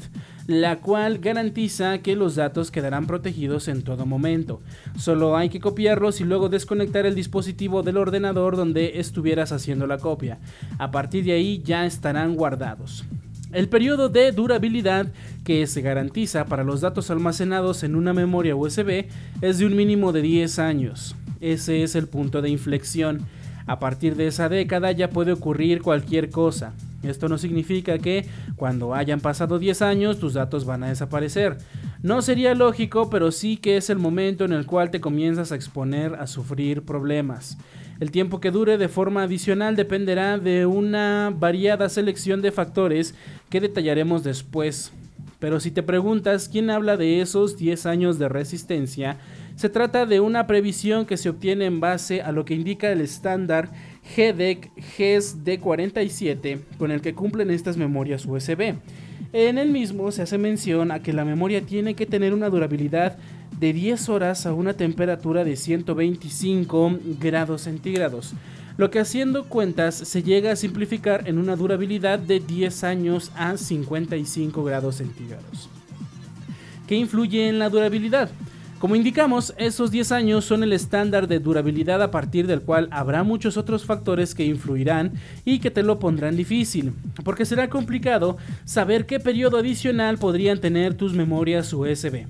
la cual garantiza que los datos quedarán protegidos en todo momento. Solo hay que copiarlos y luego desconectar el dispositivo del ordenador donde estuvieras haciendo la copia. A partir de ahí ya estarán guardados. El periodo de durabilidad que se garantiza para los datos almacenados en una memoria USB es de un mínimo de 10 años. Ese es el punto de inflexión. A partir de esa década ya puede ocurrir cualquier cosa. Esto no significa que cuando hayan pasado 10 años tus datos van a desaparecer. No sería lógico, pero sí que es el momento en el cual te comienzas a exponer a sufrir problemas. El tiempo que dure de forma adicional dependerá de una variada selección de factores que detallaremos después. Pero si te preguntas quién habla de esos 10 años de resistencia, se trata de una previsión que se obtiene en base a lo que indica el estándar GDEC GES D47 con el que cumplen estas memorias USB. En el mismo se hace mención a que la memoria tiene que tener una durabilidad de 10 horas a una temperatura de 125 grados centígrados, lo que haciendo cuentas se llega a simplificar en una durabilidad de 10 años a 55 grados centígrados. ¿Qué influye en la durabilidad? Como indicamos, esos 10 años son el estándar de durabilidad a partir del cual habrá muchos otros factores que influirán y que te lo pondrán difícil, porque será complicado saber qué periodo adicional podrían tener tus memorias USB.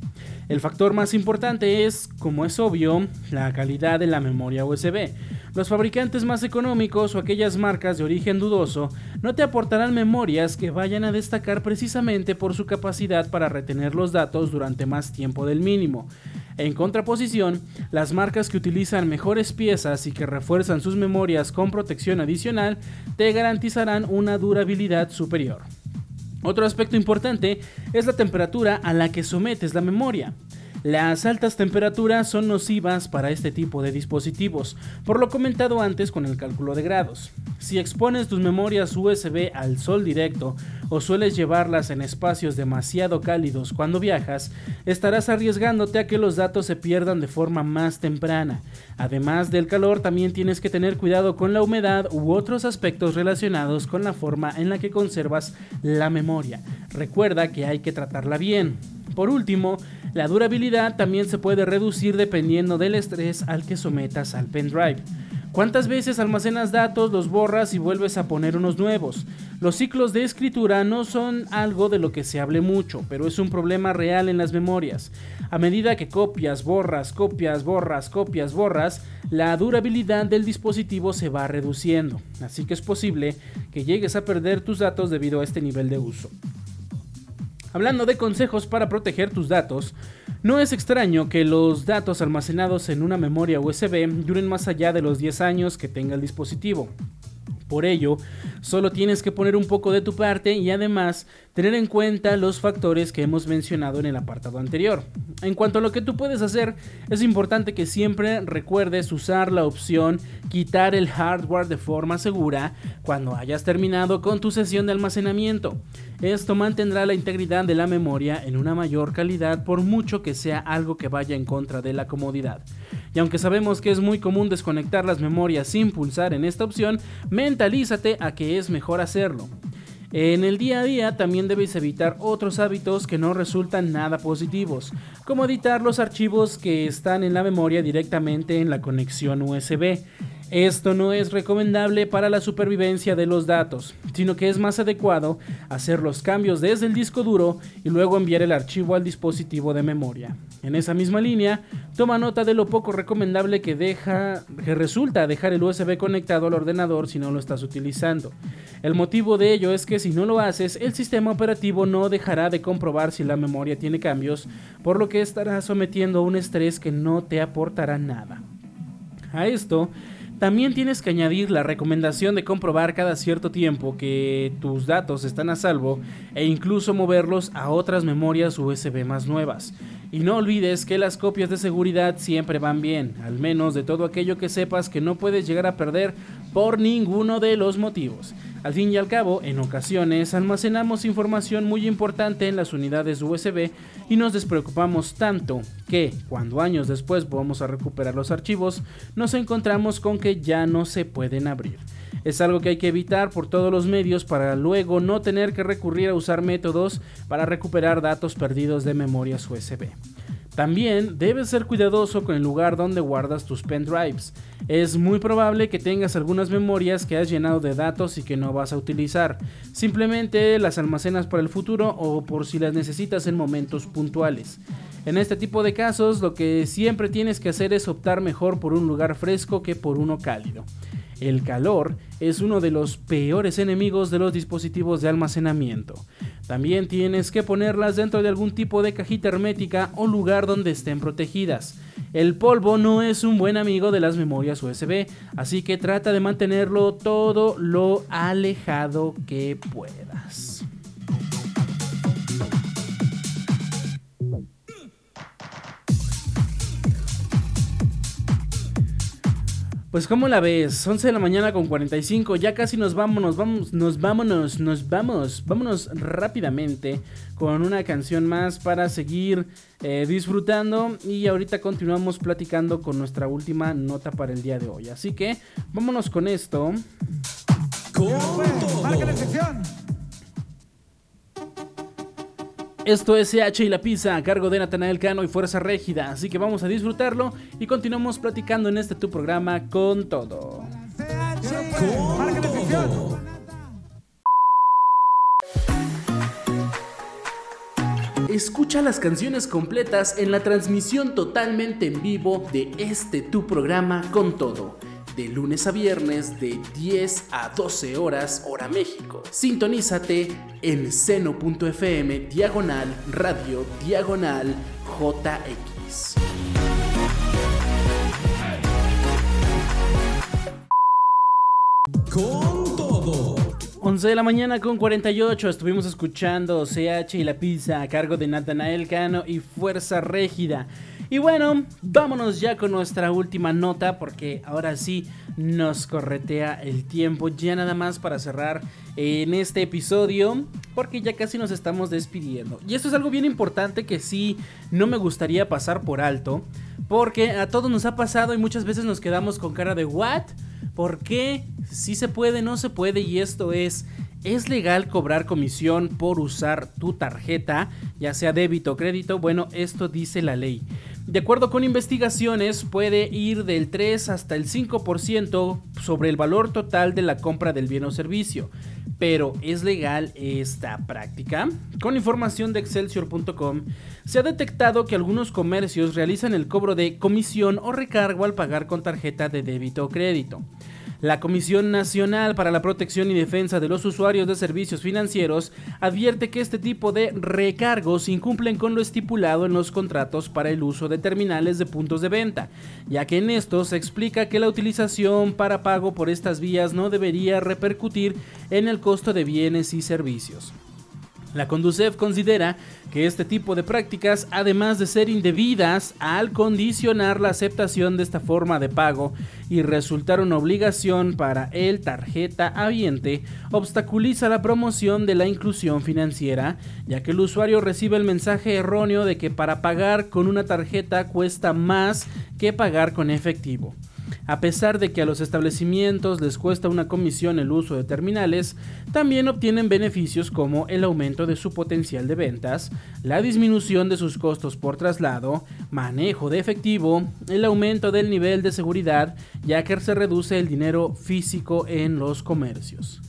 El factor más importante es, como es obvio, la calidad de la memoria USB. Los fabricantes más económicos o aquellas marcas de origen dudoso no te aportarán memorias que vayan a destacar precisamente por su capacidad para retener los datos durante más tiempo del mínimo. En contraposición, las marcas que utilizan mejores piezas y que refuerzan sus memorias con protección adicional te garantizarán una durabilidad superior. Otro aspecto importante es la temperatura a la que sometes la memoria. Las altas temperaturas son nocivas para este tipo de dispositivos, por lo comentado antes con el cálculo de grados. Si expones tus memorias USB al sol directo o sueles llevarlas en espacios demasiado cálidos cuando viajas, estarás arriesgándote a que los datos se pierdan de forma más temprana. Además del calor, también tienes que tener cuidado con la humedad u otros aspectos relacionados con la forma en la que conservas la memoria. Recuerda que hay que tratarla bien. Por último, la durabilidad también se puede reducir dependiendo del estrés al que sometas al pendrive. ¿Cuántas veces almacenas datos, los borras y vuelves a poner unos nuevos? Los ciclos de escritura no son algo de lo que se hable mucho, pero es un problema real en las memorias. A medida que copias, borras, copias, borras, copias, borras, la durabilidad del dispositivo se va reduciendo, así que es posible que llegues a perder tus datos debido a este nivel de uso. Hablando de consejos para proteger tus datos, no es extraño que los datos almacenados en una memoria USB duren más allá de los 10 años que tenga el dispositivo. Por ello, solo tienes que poner un poco de tu parte y además tener en cuenta los factores que hemos mencionado en el apartado anterior. En cuanto a lo que tú puedes hacer, es importante que siempre recuerdes usar la opción quitar el hardware de forma segura cuando hayas terminado con tu sesión de almacenamiento. Esto mantendrá la integridad de la memoria en una mayor calidad por mucho que sea algo que vaya en contra de la comodidad. Y aunque sabemos que es muy común desconectar las memorias sin pulsar en esta opción, mentalízate a que es mejor hacerlo. En el día a día también debes evitar otros hábitos que no resultan nada positivos, como editar los archivos que están en la memoria directamente en la conexión USB. Esto no es recomendable para la supervivencia de los datos, sino que es más adecuado hacer los cambios desde el disco duro y luego enviar el archivo al dispositivo de memoria. En esa misma línea, toma nota de lo poco recomendable que, deja, que resulta dejar el USB conectado al ordenador si no lo estás utilizando. El motivo de ello es que si no lo haces, el sistema operativo no dejará de comprobar si la memoria tiene cambios, por lo que estará sometiendo a un estrés que no te aportará nada. A esto, también tienes que añadir la recomendación de comprobar cada cierto tiempo que tus datos están a salvo e incluso moverlos a otras memorias USB más nuevas. Y no olvides que las copias de seguridad siempre van bien, al menos de todo aquello que sepas que no puedes llegar a perder por ninguno de los motivos. Al fin y al cabo, en ocasiones almacenamos información muy importante en las unidades USB y nos despreocupamos tanto que, cuando años después vamos a recuperar los archivos, nos encontramos con que ya no se pueden abrir. Es algo que hay que evitar por todos los medios para luego no tener que recurrir a usar métodos para recuperar datos perdidos de memorias USB. También debes ser cuidadoso con el lugar donde guardas tus pendrives. Es muy probable que tengas algunas memorias que has llenado de datos y que no vas a utilizar. Simplemente las almacenas para el futuro o por si las necesitas en momentos puntuales. En este tipo de casos, lo que siempre tienes que hacer es optar mejor por un lugar fresco que por uno cálido. El calor es uno de los peores enemigos de los dispositivos de almacenamiento. También tienes que ponerlas dentro de algún tipo de cajita hermética o lugar donde estén protegidas. El polvo no es un buen amigo de las memorias USB, así que trata de mantenerlo todo lo alejado que puedas. Pues ¿cómo la ves? 11 de la mañana con 45, ya casi nos vámonos, vamos, nos vámonos, nos vamos, vámonos rápidamente con una canción más para seguir eh, disfrutando y ahorita continuamos platicando con nuestra última nota para el día de hoy. Así que vámonos con esto. Con Esto es CH y la pizza a cargo de Natanael Cano y Fuerza Régida, así que vamos a disfrutarlo y continuamos platicando en este tu programa con todo. Escucha las canciones completas en la transmisión totalmente en vivo de este tu programa con todo de lunes a viernes de 10 a 12 horas hora México. Sintonízate en seno.fm diagonal radio diagonal JX. Con todo. 11 de la mañana con 48 estuvimos escuchando CH y la pizza a cargo de Natanael Cano y Fuerza Régida. Y bueno, vámonos ya con nuestra última nota porque ahora sí nos corretea el tiempo ya nada más para cerrar en este episodio porque ya casi nos estamos despidiendo. Y esto es algo bien importante que sí no me gustaría pasar por alto porque a todos nos ha pasado y muchas veces nos quedamos con cara de ¿what? ¿Por qué? Si se puede, no se puede y esto es ¿Es legal cobrar comisión por usar tu tarjeta, ya sea débito o crédito? Bueno, esto dice la ley. De acuerdo con investigaciones, puede ir del 3 hasta el 5% sobre el valor total de la compra del bien o servicio. Pero ¿es legal esta práctica? Con información de excelsior.com, se ha detectado que algunos comercios realizan el cobro de comisión o recargo al pagar con tarjeta de débito o crédito. La Comisión Nacional para la Protección y Defensa de los Usuarios de Servicios Financieros advierte que este tipo de recargos incumplen con lo estipulado en los contratos para el uso de terminales de puntos de venta, ya que en estos se explica que la utilización para pago por estas vías no debería repercutir en el costo de bienes y servicios. La Conducef considera que este tipo de prácticas, además de ser indebidas al condicionar la aceptación de esta forma de pago y resultar una obligación para el tarjeta habiente, obstaculiza la promoción de la inclusión financiera, ya que el usuario recibe el mensaje erróneo de que para pagar con una tarjeta cuesta más que pagar con efectivo. A pesar de que a los establecimientos les cuesta una comisión el uso de terminales, también obtienen beneficios como el aumento de su potencial de ventas, la disminución de sus costos por traslado, manejo de efectivo, el aumento del nivel de seguridad, ya que se reduce el dinero físico en los comercios.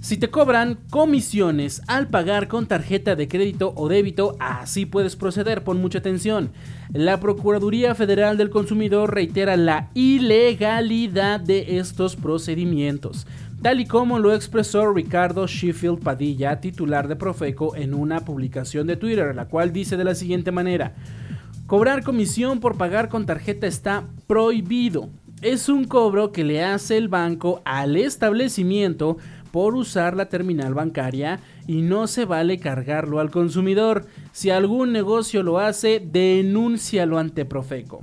Si te cobran comisiones al pagar con tarjeta de crédito o débito, así puedes proceder, pon mucha atención. La Procuraduría Federal del Consumidor reitera la ilegalidad de estos procedimientos, tal y como lo expresó Ricardo Sheffield Padilla, titular de Profeco, en una publicación de Twitter, la cual dice de la siguiente manera. Cobrar comisión por pagar con tarjeta está prohibido. Es un cobro que le hace el banco al establecimiento por usar la terminal bancaria y no se vale cargarlo al consumidor. Si algún negocio lo hace, denúncialo ante Profeco.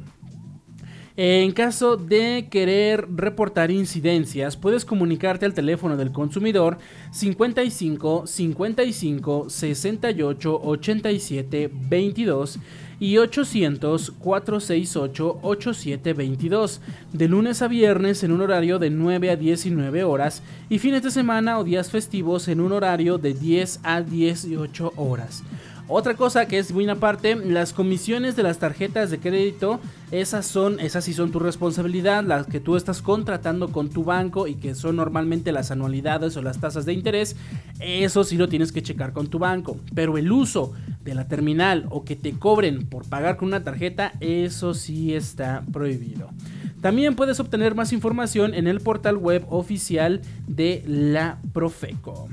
En caso de querer reportar incidencias, puedes comunicarte al teléfono del consumidor 55 55 68 87 22 y 800 468 8722 de lunes a viernes en un horario de 9 a 19 horas y fines de semana o días festivos en un horario de 10 a 18 horas. Otra cosa que es muy aparte, las comisiones de las tarjetas de crédito, esas son, esas sí son tu responsabilidad, las que tú estás contratando con tu banco y que son normalmente las anualidades o las tasas de interés, eso sí lo tienes que checar con tu banco. Pero el uso de la terminal o que te cobren por pagar con una tarjeta, eso sí está prohibido. También puedes obtener más información en el portal web oficial de la Profeco.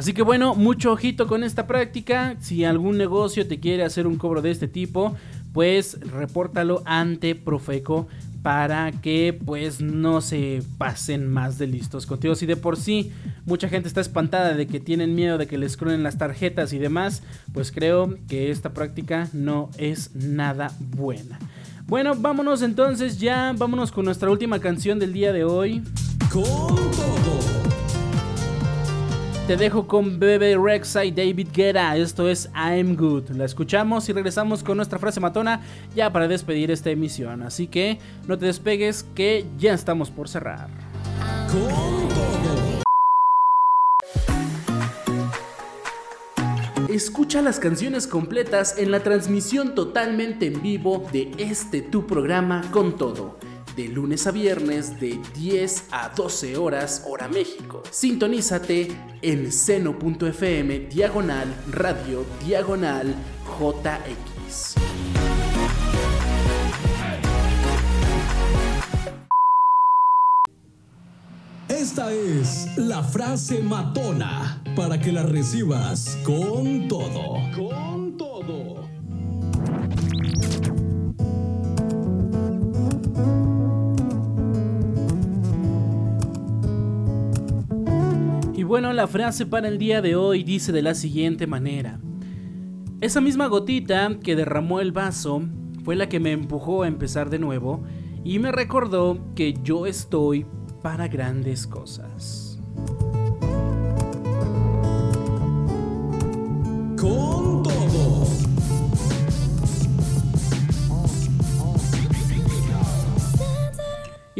Así que bueno, mucho ojito con esta práctica. Si algún negocio te quiere hacer un cobro de este tipo, pues repórtalo ante Profeco para que pues no se pasen más de listos contigo. Si de por sí mucha gente está espantada de que tienen miedo de que les cruenen las tarjetas y demás, pues creo que esta práctica no es nada buena. Bueno, vámonos entonces ya, vámonos con nuestra última canción del día de hoy. Con todo. Te dejo con Bebe Rexa y David Guetta. Esto es I'm Good. La escuchamos y regresamos con nuestra frase matona ya para despedir esta emisión. Así que no te despegues que ya estamos por cerrar. Escucha las canciones completas en la transmisión totalmente en vivo de este tu programa con todo de lunes a viernes de 10 a 12 horas hora México. Sintonízate en seno.fm diagonal radio diagonal JX. Esta es la frase matona para que la recibas con todo. Con todo. Bueno, la frase para el día de hoy dice de la siguiente manera. Esa misma gotita que derramó el vaso fue la que me empujó a empezar de nuevo y me recordó que yo estoy para grandes cosas.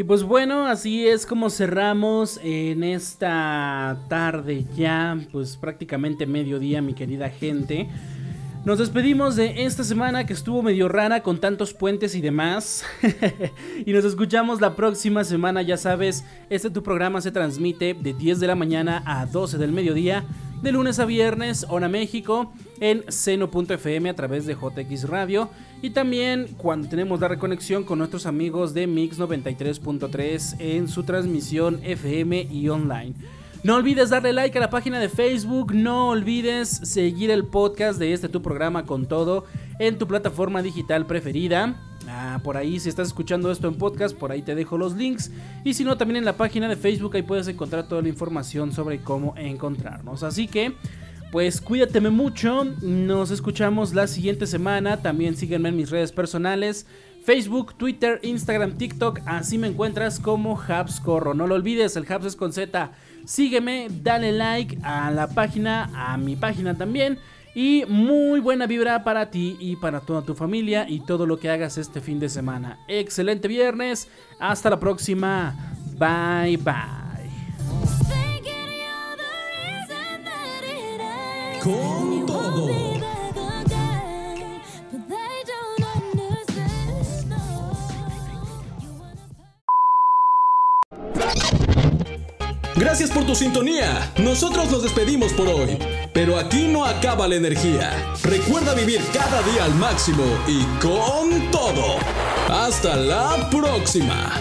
Y pues bueno, así es como cerramos en esta tarde ya, pues prácticamente mediodía, mi querida gente. Nos despedimos de esta semana que estuvo medio rara con tantos puentes y demás. y nos escuchamos la próxima semana, ya sabes, este tu programa se transmite de 10 de la mañana a 12 del mediodía, de lunes a viernes, hora México, en seno.fm a través de JX Radio. Y también cuando tenemos la reconexión con nuestros amigos de Mix 93.3 en su transmisión FM y online. No olvides darle like a la página de Facebook, no olvides seguir el podcast de este tu programa con todo en tu plataforma digital preferida. Ah, por ahí si estás escuchando esto en podcast, por ahí te dejo los links. Y si no, también en la página de Facebook ahí puedes encontrar toda la información sobre cómo encontrarnos. Así que, pues cuídateme mucho. Nos escuchamos la siguiente semana. También sígueme en mis redes personales. Facebook, Twitter, Instagram, TikTok, así me encuentras como Habscorro. No lo olvides, el Habs es con Z. Sígueme, dale like a la página, a mi página también. Y muy buena vibra para ti y para toda tu familia y todo lo que hagas este fin de semana. Excelente viernes, hasta la próxima. Bye bye. Con todo. Gracias por tu sintonía. Nosotros nos despedimos por hoy. Pero aquí no acaba la energía. Recuerda vivir cada día al máximo y con todo. Hasta la próxima.